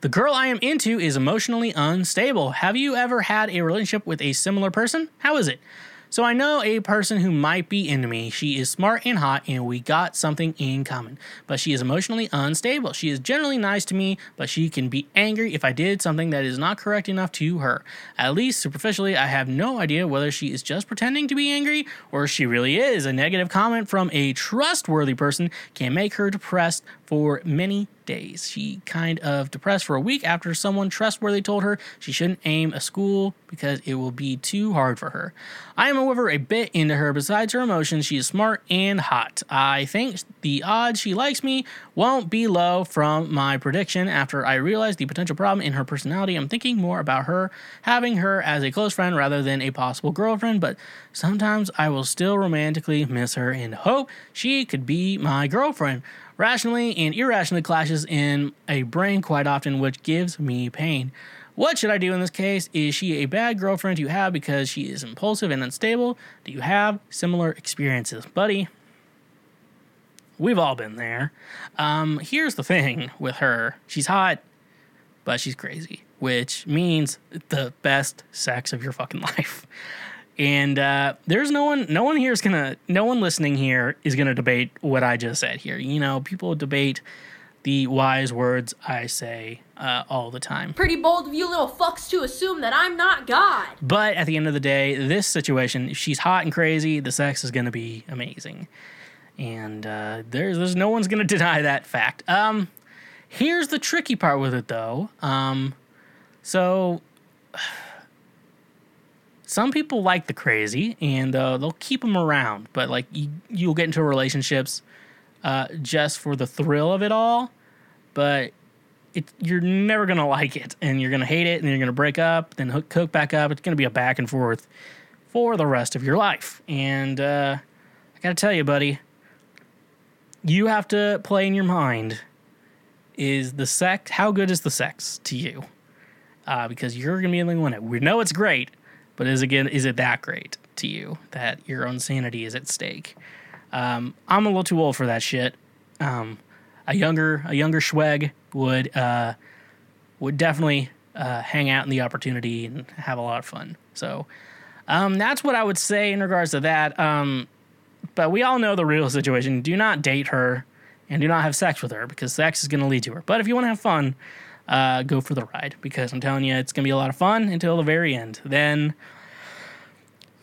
The girl I am into is emotionally unstable. Have you ever had a relationship with a similar person? How is it? So I know a person who might be into me. She is smart and hot, and we got something in common. But she is emotionally unstable. She is generally nice to me, but she can be angry if I did something that is not correct enough to her. At least superficially, I have no idea whether she is just pretending to be angry or she really is. A negative comment from a trustworthy person can make her depressed for many days. She kind of depressed for a week after someone trustworthy told her she shouldn't aim a school because it will be too hard for her. I am, however, a bit into her. Besides her emotions, she is smart and hot. I think the odds she likes me won't be low from my prediction. After I realized the potential problem in her personality, I'm thinking more about her having her as a close friend rather than a possible girlfriend, but sometimes I will still romantically miss her and hope she could be my girlfriend rationally and irrationally clashes in a brain quite often, which gives me pain. What should I do in this case? Is she a bad girlfriend you have because she is impulsive and unstable? Do you have similar experiences, buddy? We've all been there. Um, here's the thing with her she's hot, but she's crazy, which means the best sex of your fucking life. And uh, there's no one, no one here is gonna, no one listening here is gonna debate what I just said here. You know, people debate the wise words I say uh, all the time. Pretty bold of you little fucks to assume that I'm not God. But at the end of the day, this situation, if she's hot and crazy, the sex is gonna be amazing, and uh, there's there's no one's gonna deny that fact. Um, here's the tricky part with it though. Um, so some people like the crazy and uh, they'll keep them around, but like you, you'll get into relationships uh, just for the thrill of it all, but it, you're never gonna like it, and you're gonna hate it, and you're gonna break up, then hook, back up. It's gonna be a back and forth for the rest of your life. And uh, I gotta tell you, buddy, you have to play in your mind: is the sex? How good is the sex to you? Uh, because you're gonna be the only one. We know it's great, but is again, is it that great to you that your own sanity is at stake? Um, I'm a little too old for that shit. Um, a younger a younger Schweg would uh, would definitely uh, hang out in the opportunity and have a lot of fun. So um, that's what I would say in regards to that. Um, but we all know the real situation. Do not date her and do not have sex with her because sex is going to lead to her. But if you want to have fun, uh, go for the ride because I'm telling you, it's going to be a lot of fun until the very end. Then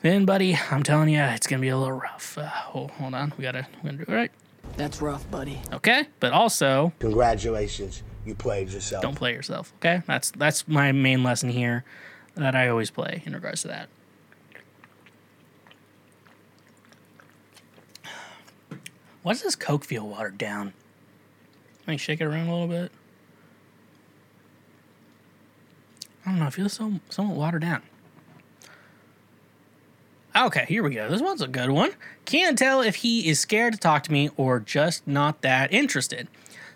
then, buddy, I'm telling you, it's gonna be a little rough. Uh, hold, hold on, we gotta, we gotta do it right. That's rough, buddy. Okay, but also Congratulations, you played yourself. don't play yourself. Okay, that's that's my main lesson here that I always play in regards to that. Why does this Coke feel watered down? Let me shake it around a little bit. I don't know. It feels so somewhat watered down. Okay, here we go. This one's a good one. Can't tell if he is scared to talk to me or just not that interested.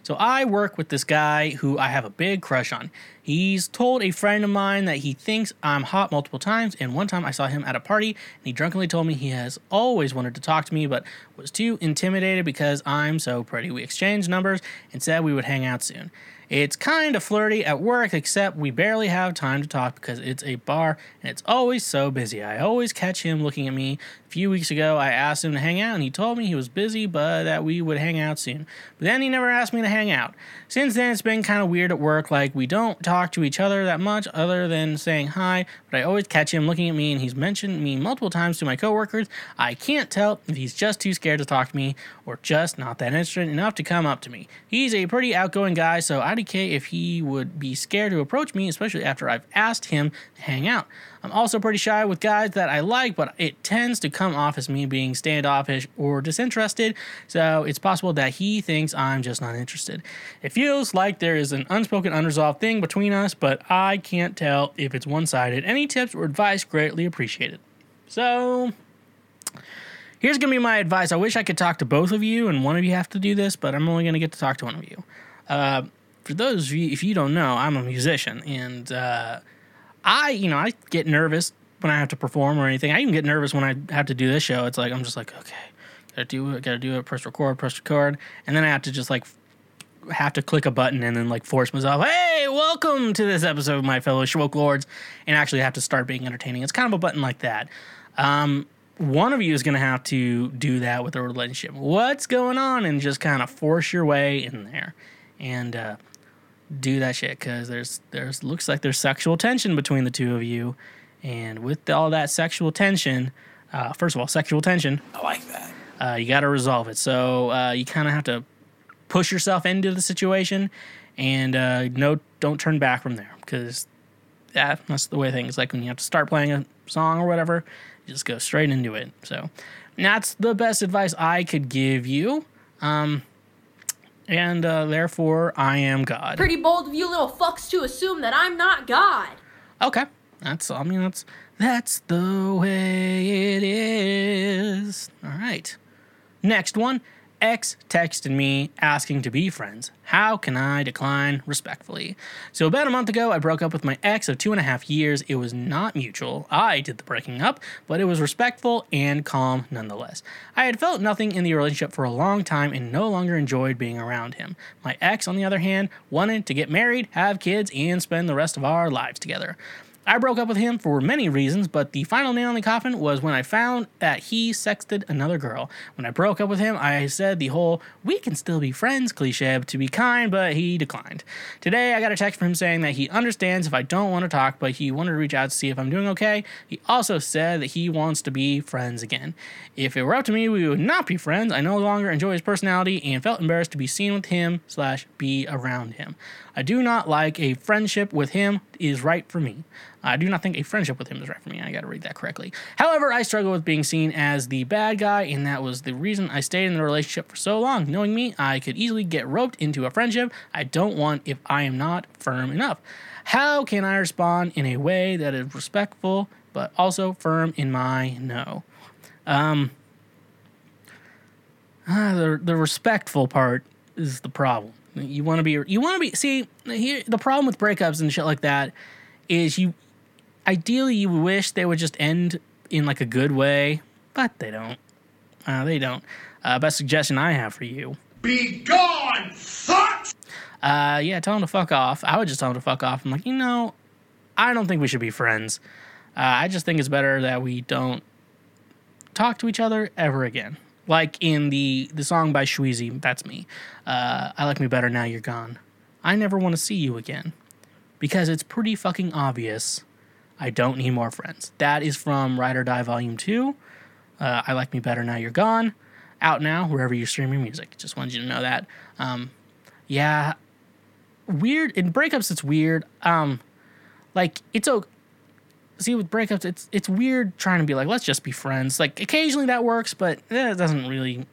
So I work with this guy who I have a big crush on. He's told a friend of mine that he thinks I'm hot multiple times, and one time I saw him at a party and he drunkenly told me he has always wanted to talk to me but was too intimidated because I'm so pretty. We exchanged numbers and said we would hang out soon. It's kind of flirty at work, except we barely have time to talk because it's a bar and it's always so busy. I always catch him looking at me. A few weeks ago, I asked him to hang out and he told me he was busy but that we would hang out soon. But then he never asked me to hang out. Since then, it's been kind of weird at work, like we don't talk to each other that much other than saying hi, but I always catch him looking at me and he's mentioned me multiple times to my coworkers. I can't tell if he's just too scared to talk to me or just not that interested enough to come up to me. He's a pretty outgoing guy, so I'd K if he would be scared to approach me, especially after I've asked him to hang out. I'm also pretty shy with guys that I like, but it tends to come off as me being standoffish or disinterested, so it's possible that he thinks I'm just not interested. It feels like there is an unspoken, unresolved thing between us, but I can't tell if it's one sided. Any tips or advice greatly appreciated. So, here's gonna be my advice. I wish I could talk to both of you, and one of you have to do this, but I'm only gonna get to talk to one of you. Uh, for those of you, if you don't know, I'm a musician, and uh, I, you know, I get nervous when I have to perform or anything. I even get nervous when I have to do this show. It's like I'm just like, okay, gotta do it, gotta do it, press record, press record, and then I have to just like have to click a button and then like force myself, hey, welcome to this episode of my fellow Schwoke Lords, and actually have to start being entertaining. It's kind of a button like that. Um, one of you is to have to do that with a relationship. What's going on? And just kind of force your way in there and uh, do that shit because there's there's looks like there's sexual tension between the two of you, and with all that sexual tension, uh, first of all, sexual tension, I like that. uh, you got to resolve it. So uh, you kind of have to push yourself into the situation, and uh, no, don't turn back from there because that, that's the way things. Like when you have to start playing a song or whatever, you just go straight into it. So that's the best advice I could give you. Um, and uh, therefore, I am God. Pretty bold of you little fucks to assume that I'm not God. Okay, that's I mean that's that's the way it is. All right. Next one. X texted me asking to be friends. How can I decline respectfully? So, about a month ago, I broke up with my ex of two and a half years. It was not mutual. I did the breaking up, but it was respectful and calm nonetheless. I had felt nothing in the relationship for a long time and no longer enjoyed being around him. My ex, on the other hand, wanted to get married, have kids, and spend the rest of our lives together. I broke up with him for many reasons, but the final nail in the coffin was when I found that he sexted another girl. When I broke up with him, I said the whole we can still be friends cliche to be kind, but he declined. Today, I got a text from him saying that he understands if I don't want to talk, but he wanted to reach out to see if I'm doing okay. He also said that he wants to be friends again. If it were up to me, we would not be friends. I no longer enjoy his personality and felt embarrassed to be seen with him slash be around him. I do not like a friendship with him is right for me. I do not think a friendship with him is right for me. I got to read that correctly. However, I struggle with being seen as the bad guy, and that was the reason I stayed in the relationship for so long. Knowing me, I could easily get roped into a friendship I don't want if I am not firm enough. How can I respond in a way that is respectful but also firm in my no? Um, ah, the the respectful part is the problem. You want to be you want to be see here the problem with breakups and shit like that is you ideally you wish they would just end in like a good way, but they don't. Uh, they don't. Uh, best suggestion I have for you. Be gone, fuck! Uh, yeah, tell him to fuck off. I would just tell him to fuck off. I'm like, you know, I don't think we should be friends. Uh, I just think it's better that we don't talk to each other ever again. Like in the the song by Shweezy, that's me. Uh, I like me better now you're gone. I never want to see you again because it's pretty fucking obvious. I don't need more friends. That is from Ride or Die Volume Two. Uh, I like me better now you're gone. Out now wherever you stream your music. Just wanted you to know that. Um, yeah, weird in breakups. It's weird. Um, like it's okay see with breakups it's it's weird trying to be like let's just be friends. Like occasionally that works but eh, it doesn't really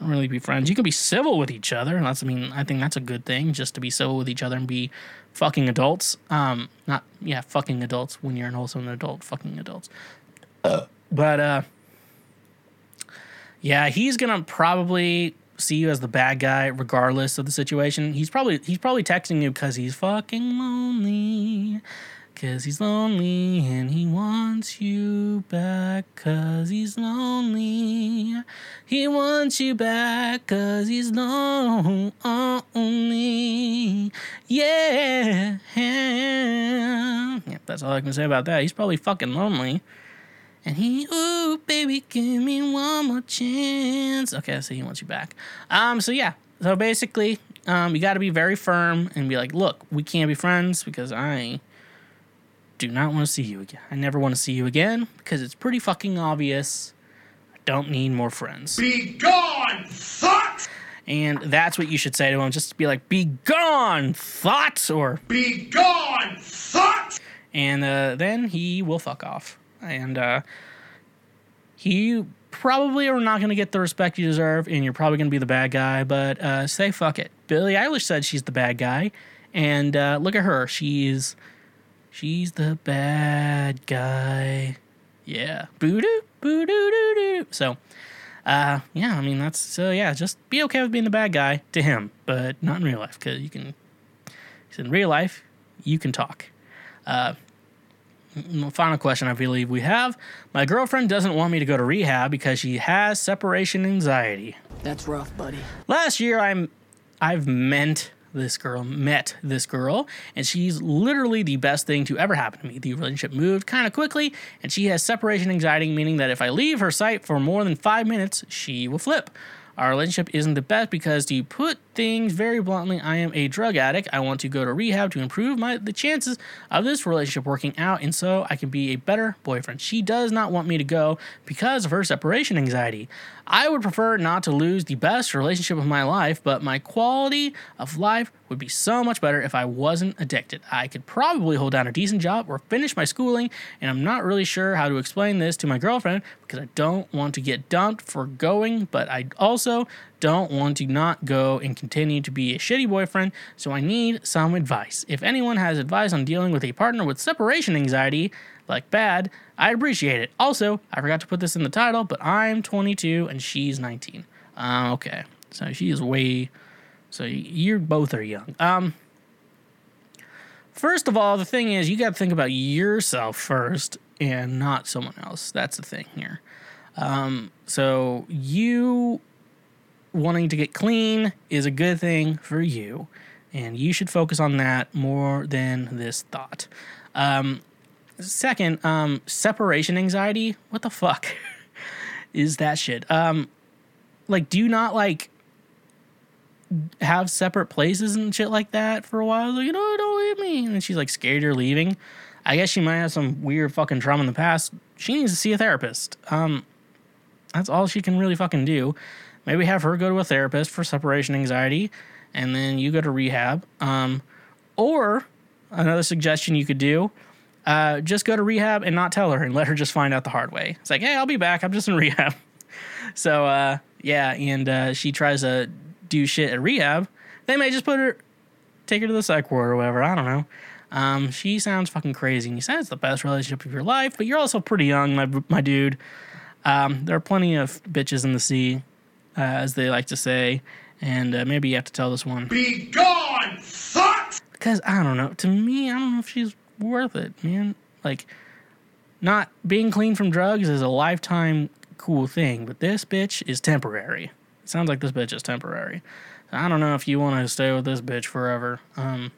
really be friends. You can be civil with each other that's i mean i think that's a good thing just to be civil with each other and be fucking adults. Um not yeah fucking adults when you're an also an adult fucking adults. But uh yeah he's gonna probably see you as the bad guy regardless of the situation. He's probably he's probably texting you because he's fucking lonely Cause he's lonely and he wants you back cause he's lonely. He wants you back cause he's lonely. Yeah. yeah. That's all I can say about that. He's probably fucking lonely. And he, ooh, baby, give me one more chance. Okay, so he wants you back. Um, so yeah. So basically, um, you gotta be very firm and be like, look, we can't be friends because I do not want to see you again. I never want to see you again because it's pretty fucking obvious. I don't need more friends. Be gone, fuck! And that's what you should say to him. Just be like, be gone, thoughts, or Be gone, thought! and uh, then he will fuck off. And uh, he probably are not going to get the respect you deserve, and you're probably going to be the bad guy. But uh, say fuck it. Billie Eilish said she's the bad guy, and uh, look at her. She's she's the bad guy. Yeah, boo doo boo doo doo doo. So. Uh, yeah, I mean that's so. Yeah, just be okay with being the bad guy to him, but not in real life because you can. Because in real life, you can talk. Final question I believe we have. My girlfriend doesn't want me to go to rehab because she has separation anxiety. That's rough, buddy. Last year I'm I've meant this girl, met this girl, and she's literally the best thing to ever happen to me. The relationship moved kind of quickly, and she has separation anxiety, meaning that if I leave her sight for more than five minutes, she will flip. Our relationship isn't the best because, to put things very bluntly, I am a drug addict. I want to go to rehab to improve my the chances of this relationship working out, and so I can be a better boyfriend. She does not want me to go because of her separation anxiety. I would prefer not to lose the best relationship of my life, but my quality of life would be so much better if I wasn't addicted. I could probably hold down a decent job or finish my schooling, and I'm not really sure how to explain this to my girlfriend because I don't want to get dumped for going, but I also don't want to not go and continue to be a shitty boyfriend, so I need some advice. If anyone has advice on dealing with a partner with separation anxiety, like bad, I'd appreciate it. Also, I forgot to put this in the title, but I'm 22 and she's 19. Uh, okay, so she is way. So you're both are young. Um, first of all, the thing is, you got to think about yourself first and not someone else. That's the thing here. Um, so you wanting to get clean is a good thing for you, and you should focus on that more than this thought. Um, second, um, separation anxiety. What the fuck is that shit? Um, like, do you not like have separate places and shit like that for a while? Like, you know, don't leave me. And she's like scared you're leaving. I guess she might have some weird fucking trauma in the past. She needs to see a therapist. Um, that's all she can really fucking do. Maybe have her go to a therapist for separation anxiety, and then you go to rehab. Um, or another suggestion you could do uh, just go to rehab and not tell her and let her just find out the hard way. It's like, hey, I'll be back. I'm just in rehab. so, uh, yeah, and uh, she tries to do shit at rehab. They may just put her, take her to the psych ward or whatever. I don't know. Um, she sounds fucking crazy. And you said it's the best relationship of your life, but you're also pretty young, my, my dude. Um, there are plenty of bitches in the sea, uh, as they like to say. And uh, maybe you have to tell this one. Be gone, thought! Because I don't know. To me, I don't know if she's worth it, man. Like, not being clean from drugs is a lifetime cool thing, but this bitch is temporary. It sounds like this bitch is temporary. I don't know if you want to stay with this bitch forever. Um,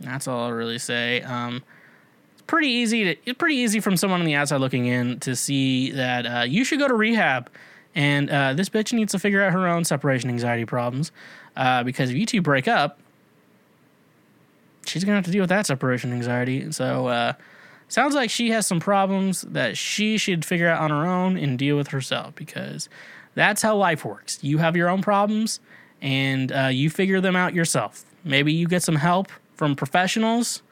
that's all I'll really say. Um, it's pretty easy to. It's pretty easy from someone on the outside looking in to see that uh, you should go to rehab, and uh, this bitch needs to figure out her own separation anxiety problems. Uh, because if you two break up, she's gonna have to deal with that separation anxiety. So uh, sounds like she has some problems that she should figure out on her own and deal with herself because that's how life works. You have your own problems and uh, you figure them out yourself. Maybe you get some help from professionals,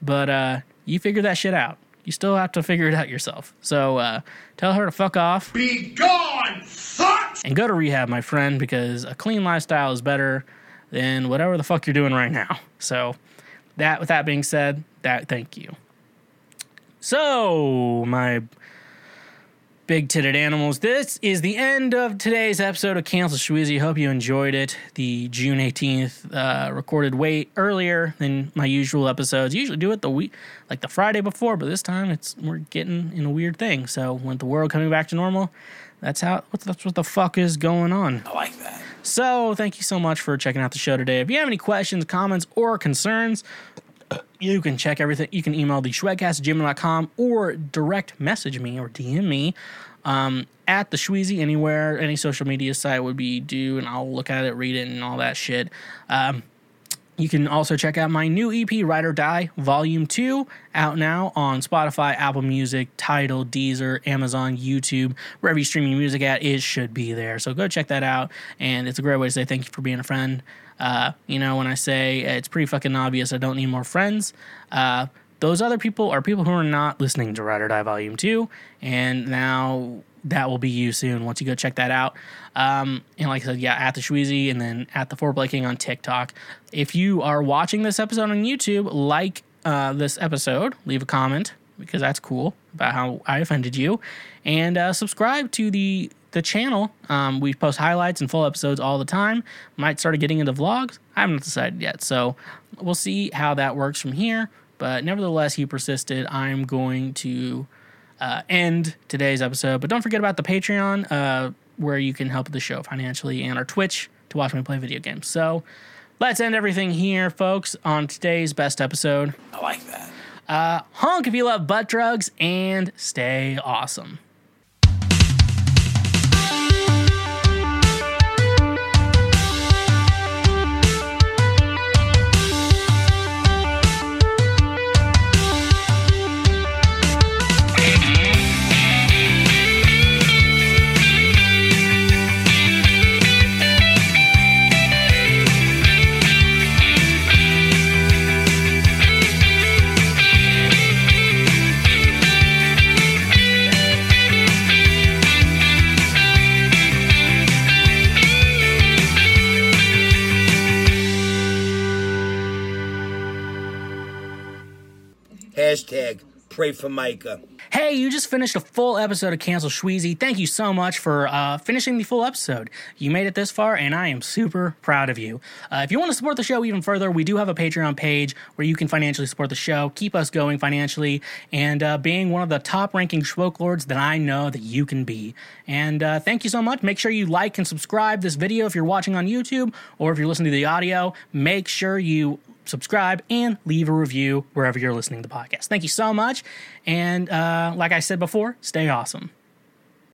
but uh, you figure that shit out. You still have to figure it out yourself. So uh, tell her to fuck off Be gone, thought! and go to rehab, my friend, because a clean lifestyle is better than whatever the fuck you're doing right now. So, that with that being said, that thank you. So, my big titted animals, this is the end of today's episode of Cancel Shweezy. Hope you enjoyed it. The June 18th uh, recorded way earlier than my usual episodes. Usually do it the week, like the Friday before, but this time it's we're getting in a weird thing. So, with the world coming back to normal, that's how that's what the fuck is going on. I like that. So, thank you so much for checking out the show today. If you have any questions, comments, or concerns, you can check everything. You can email the shwedcast at gmail.com or direct message me or DM me um, at the Shweezy anywhere. Any social media site would be due, and I'll look at it, read it, and all that shit. Um, You can also check out my new EP, Ride or Die, Volume 2, out now on Spotify, Apple Music, Tidal, Deezer, Amazon, YouTube, wherever you stream your music at, it should be there. So go check that out. And it's a great way to say thank you for being a friend. Uh, you know, when I say it's pretty fucking obvious I don't need more friends, uh, those other people are people who are not listening to Ride or Die Volume 2. And now that will be you soon once you go check that out. Um, and like I said, yeah, at the Shweezy and then at the Four King on TikTok. If you are watching this episode on YouTube, like uh, this episode, leave a comment because that's cool about how I offended you, and uh, subscribe to the the channel. Um, we post highlights and full episodes all the time. Might start getting into vlogs. I haven't decided yet, so we'll see how that works from here. But nevertheless, he persisted. I'm going to uh, end today's episode. But don't forget about the Patreon, uh, where you can help the show financially, and our Twitch to watch me play video games. So let's end everything here, folks, on today's best episode. I like that. Uh, honk if you love butt drugs, and stay awesome. Hashtag pray for Micah. Hey, you just finished a full episode of Cancel Shweezy. Thank you so much for uh, finishing the full episode. You made it this far, and I am super proud of you. Uh, if you want to support the show even further, we do have a Patreon page where you can financially support the show, keep us going financially, and uh, being one of the top ranking Schwoke Lords that I know that you can be. And uh, thank you so much. Make sure you like and subscribe this video if you're watching on YouTube or if you're listening to the audio. Make sure you subscribe, and leave a review wherever you're listening to the podcast. Thank you so much. And uh, like I said before, stay awesome.